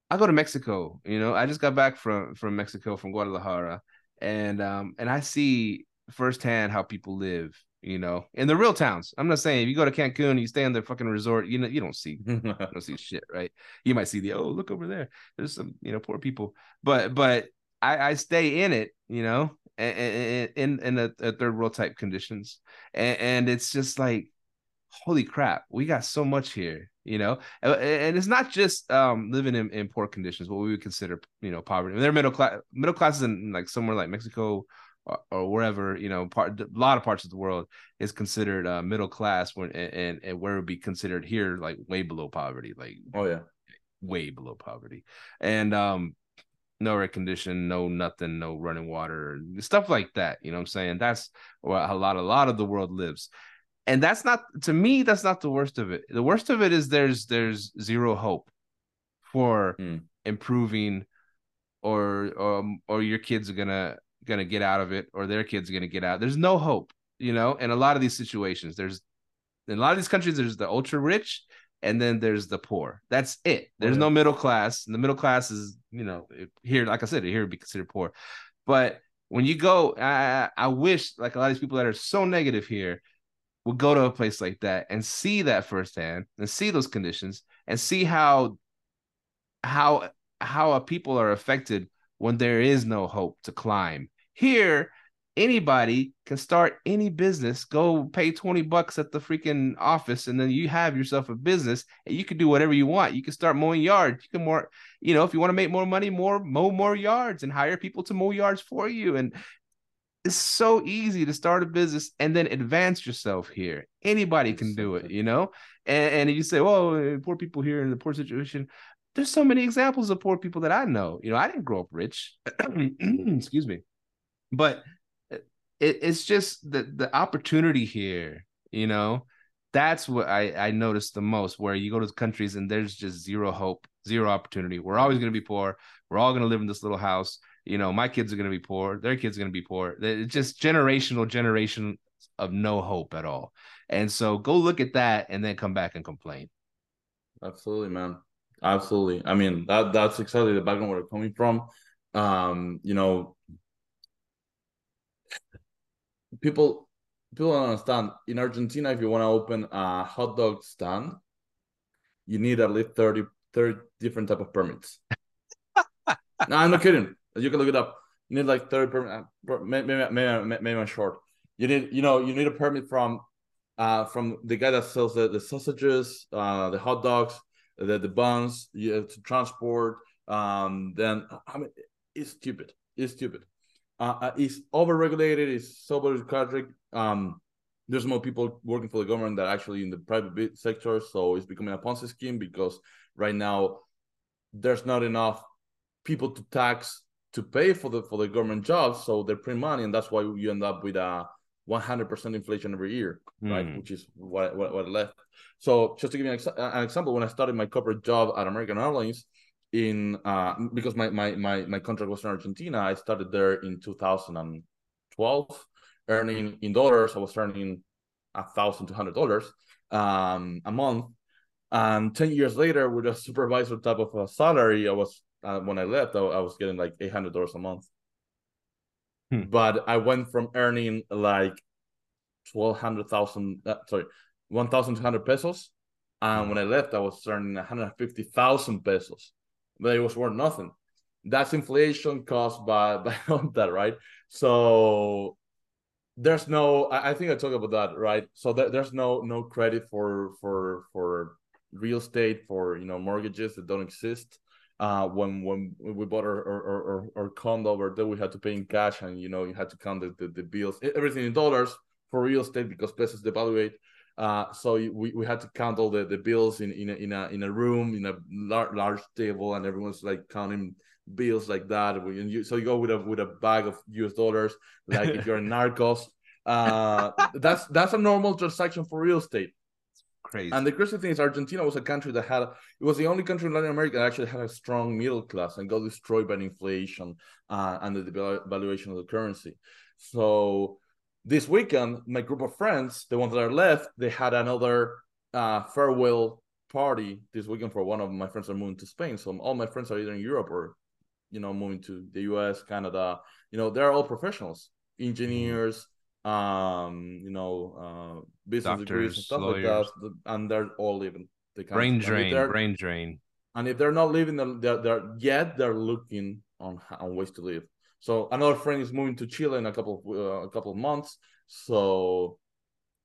I go to Mexico. You know, I just got back from from Mexico from Guadalajara, and um, and I see firsthand how people live. You know, in the real towns. I'm not saying if you go to Cancun, you stay in the fucking resort. You know, you don't see you don't see shit, right? You might see the oh, look over there. There's some you know poor people, but but I, I stay in it, you know, in in, in a, a third world type conditions, and, and it's just like holy crap, we got so much here, you know, and, and it's not just um, living in, in poor conditions, what we would consider, you know, poverty. they're middle class, middle classes in like somewhere like Mexico or, or wherever, you know, part a lot of parts of the world is considered uh, middle class when and, and and where it would be considered here like way below poverty, like oh yeah. way below poverty, and um. No air condition, no nothing, no running water, stuff like that. You know what I'm saying? That's where a lot, a lot of the world lives and that's not to me that's not the worst of it the worst of it is there's there's zero hope for Mm. improving or um or your kids are gonna gonna get out of it or their kids are gonna get out. There's no hope you know? In a lot of these situations there's in a lot of these countries there's the ultra rich and then there's the poor. That's it. There's yeah. no middle class and the middle class is you know here like i said here would be considered poor. But when you go I, I wish like a lot of these people that are so negative here would go to a place like that and see that firsthand and see those conditions and see how how how a people are affected when there is no hope to climb here anybody can start any business go pay 20 bucks at the freaking office and then you have yourself a business and you can do whatever you want you can start mowing yards you can more you know if you want to make more money more mow more yards and hire people to mow yards for you and it's so easy to start a business and then advance yourself here. Anybody can do it, you know. And, and you say, "Well, uh, poor people here in the poor situation." there's so many examples of poor people that I know. You know, I didn't grow up rich. Excuse me. But it, it's just the the opportunity here, you know. That's what I I noticed the most where you go to countries and there's just zero hope, zero opportunity. We're always going to be poor. We're all going to live in this little house. You know, my kids are going to be poor. Their kids are going to be poor. It's just generational generation of no hope at all. And so go look at that and then come back and complain. Absolutely, man. Absolutely. I mean, that that's exactly the background where we're coming from. Um, you know, people people don't understand. In Argentina, if you want to open a hot dog stand, you need at least 30, 30 different type of permits. no, I'm not kidding. You can look it up. You need like 30 permit uh, maybe maybe maybe I'm short. You need you know, you need a permit from uh from the guy that sells the, the sausages, uh the hot dogs, the, the buns you have to transport um then i mean it's stupid it's stupid uh, uh it's overregulated it's so bureaucratic um there's more people working for the government that actually in the private sector so it's becoming a ponzi scheme because right now there's not enough people to tax to pay for the for the government jobs so they're print money and that's why you end up with a 100% inflation every year mm. right hmm. which is what, what, what left so just to give you an, ex- an, example, when I started my corporate job at American Airlines, in uh, because my, my my my contract was in Argentina, I started there in 2012, earning in dollars. I was earning a thousand two hundred dollars um, a month, and ten years later, with a supervisor type of a salary, I was uh, when I left, I, I was getting like eight hundred dollars a month. Hmm. But I went from earning like twelve hundred thousand, uh, sorry, 1,200 pesos. And when I left, I was earning 150,000 pesos, but it was worth nothing. That's inflation caused by, by that, right? So there's no, I, I think I talked about that, right? So there, there's no no credit for for for real estate for you know mortgages that don't exist. Uh, when when we bought our our, our, our condo over there, we had to pay in cash, and you know you had to count the, the, the bills, everything in dollars for real estate because pesos devaluate. Uh, so we, we had to count all the, the bills in, in, a, in, a, in a room, in a large, large table, and everyone's like counting bills like that. And you, so you go with a with a bag of US dollars, like if you're in Narcos. Uh, that's that's a normal transaction for real estate. Crazy. And the crazy thing is, Argentina was a country that had it was the only country in Latin America that actually had a strong middle class and got destroyed by inflation uh, and the devaluation of the currency. So this weekend, my group of friends, the ones that are left, they had another uh, farewell party this weekend for one of my friends are moving to Spain. So all my friends are either in Europe or, you know, moving to the US, Canada. You know, they're all professionals, engineers, um, you know, uh, business Doctors, degrees and stuff lawyers. like that. And they're all living. The brain drain, brain drain. And if they're not living, they're, they're yet they're looking on on ways to live. So another friend is moving to Chile in a couple of uh, a couple of months. So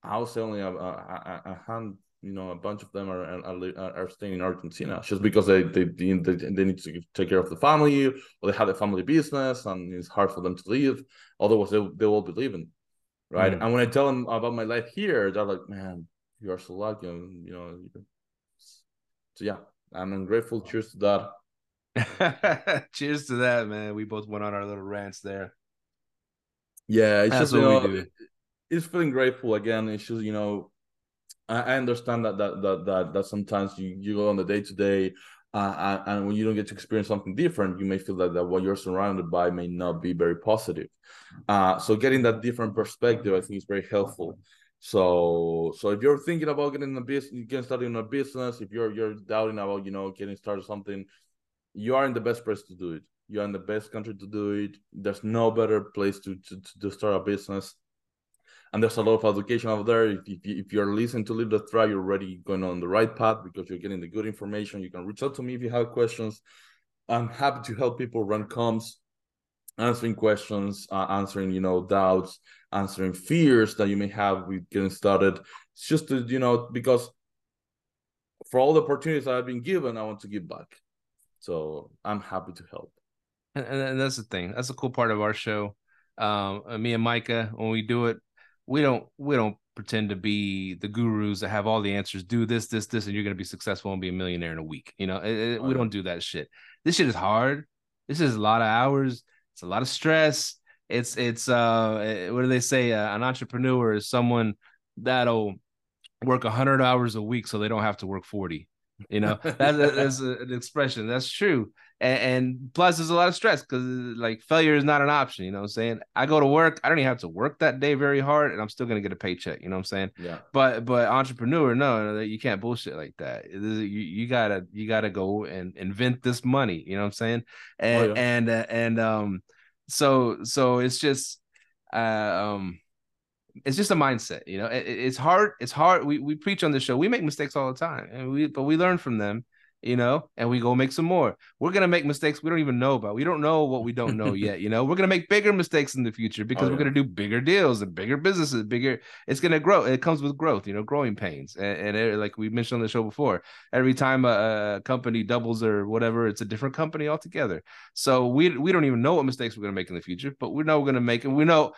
I was only a, a, a, hand, you know, a bunch of them are, are are staying in Argentina just because they they they, they need to take care of the family or they have a family business and it's hard for them to leave. Otherwise, they they will be leaving, right? Mm. And when I tell them about my life here, they're like, "Man, you are so lucky," and you know. So yeah, I'm grateful. Cheers to that. Cheers to that, man. We both went on our little rants there. Yeah, it's That's just you know, it's feeling grateful again. It's just you know, I, I understand that that that that that sometimes you you go on the day to day, Uh, and when you don't get to experience something different, you may feel that, that what you're surrounded by may not be very positive. Uh, so getting that different perspective, I think, is very helpful. So so if you're thinking about getting a business, getting started in a business, if you're you're doubting about you know getting started something, you are in the best place to do it. You are in the best country to do it. There's no better place to to, to start a business. And there's a lot of education out there. If, if, if you're listening to Live Let Thrive, you're already going on the right path because you're getting the good information. You can reach out to me if you have questions. I'm happy to help people run comps, answering questions, uh, answering you know doubts, answering fears that you may have with getting started. It's just to you know because for all the opportunities I've been given, I want to give back. So I'm happy to help. And, and that's the thing. That's the cool part of our show. Um, me and Myka, when we do it, we don't we don't pretend to be the gurus that have all the answers. Do this, this, this, and you're gonna be successful and be a millionaire in a week. You know, it, it, we don't do that shit. This shit is hard. This is a lot of hours. It's a lot of stress. It's it's uh eh, what do they say? Uh, an entrepreneur is someone that'll work hundred hours a week so they don't have to work forty. You know, that, that's an expression. That's true. And, and plus, there's a lot of stress because like failure is not an option. You know what I'm saying? I go to work. I don't even have to work that day very hard, and I'm still gonna get a paycheck. You know what I'm saying? Yeah. But but entrepreneur, no, you can't bullshit like that. You, you gotta you gotta go and invent this money. You know what I'm saying? And oh, yeah. and uh, and um, so so it's just uh, um it's just a mindset you know? It, it's hard it's hard. We, we preach on the show. We make mistakes all the time and we but we learn from them you know? And we go make some more. We're gonna make mistakes we don't even know about. We don't know what we don't know yet you know? We're gonna make bigger mistakes in the future because oh, yeah. we're gonna do bigger deals and bigger businesses bigger it's gonna grow. It comes with growth you know growing pains. And, and it, like we mentioned on the show before every time a, a, company doubles or whatever it's a different company altogether. So we we don't even know what mistakes we're gonna make in the future but we know we're gonna make and we know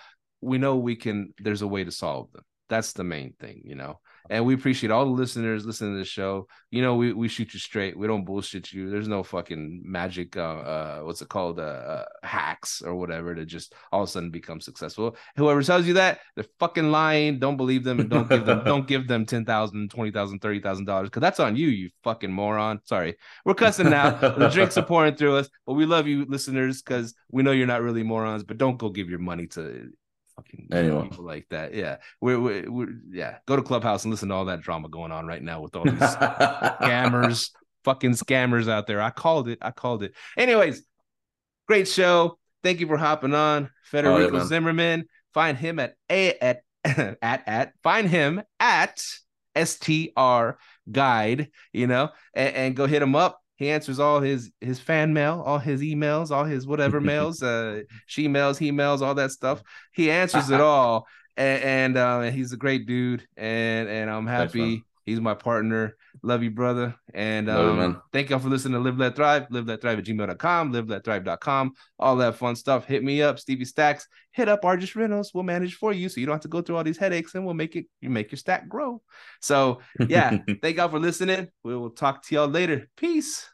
we know we can there's a way to solve them. That's the main thing you know? And we appreciate all the listeners listening to the show. You know we, we shoot you straight. We don't bullshit you. There's no fucking magic uh, uh what's it called uh, uh, hacks or whatever to just all of a sudden become successful. Whoever tells you that they're fucking lying. Don't believe them and don't give them don't give them 10000 20000 30000 dollars because that's on you you fucking moron. Sorry. We're cussing now. The drinks are pouring through us but we love you listeners because we know you're not really morons but don't go give your money to fucking anyway. people like that. Yeah, we're, we're, we're, yeah. Go to Clubhouse and listen to all that drama going on right now with all these scammers, fucking scammers out there. I called it. I called it. Anyways, great show. Thank you for hopping on, Federico oh, yeah, Zimerman. Find him at a at at at find him at str guide. You know, and, and go hit him up he answers all his his fan mail, all his emails, all his whatever mails, uh, she mails, he mails, all that stuff. He answers it all, and, and uh, he's a great dude, and and I'm happy. He's my partner. Love you, brother. And um, you, thank y'all for listening to Live Let Thrive. Live Let Thrive at gmail.com, live let thrive.com, all that fun stuff. Hit me up, Stevie Stacks. Hit up Argest Rentals. We'll manage for you so you don't have to go through all these headaches and we'll make it, you make your stack grow. So, yeah, thank y'all for listening. We will talk to y'all later. Peace.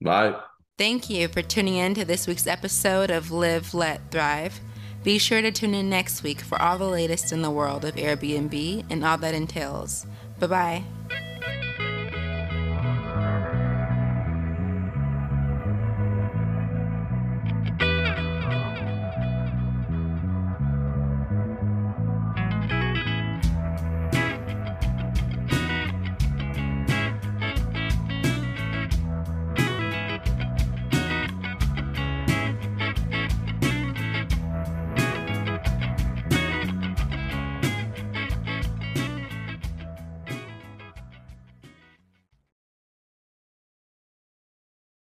Bye. Thank you for tuning in to this week's episode of Live Let Thrive. Be sure to tune in next week for all the latest in the world of Airbnb and all that entails. Bye bye.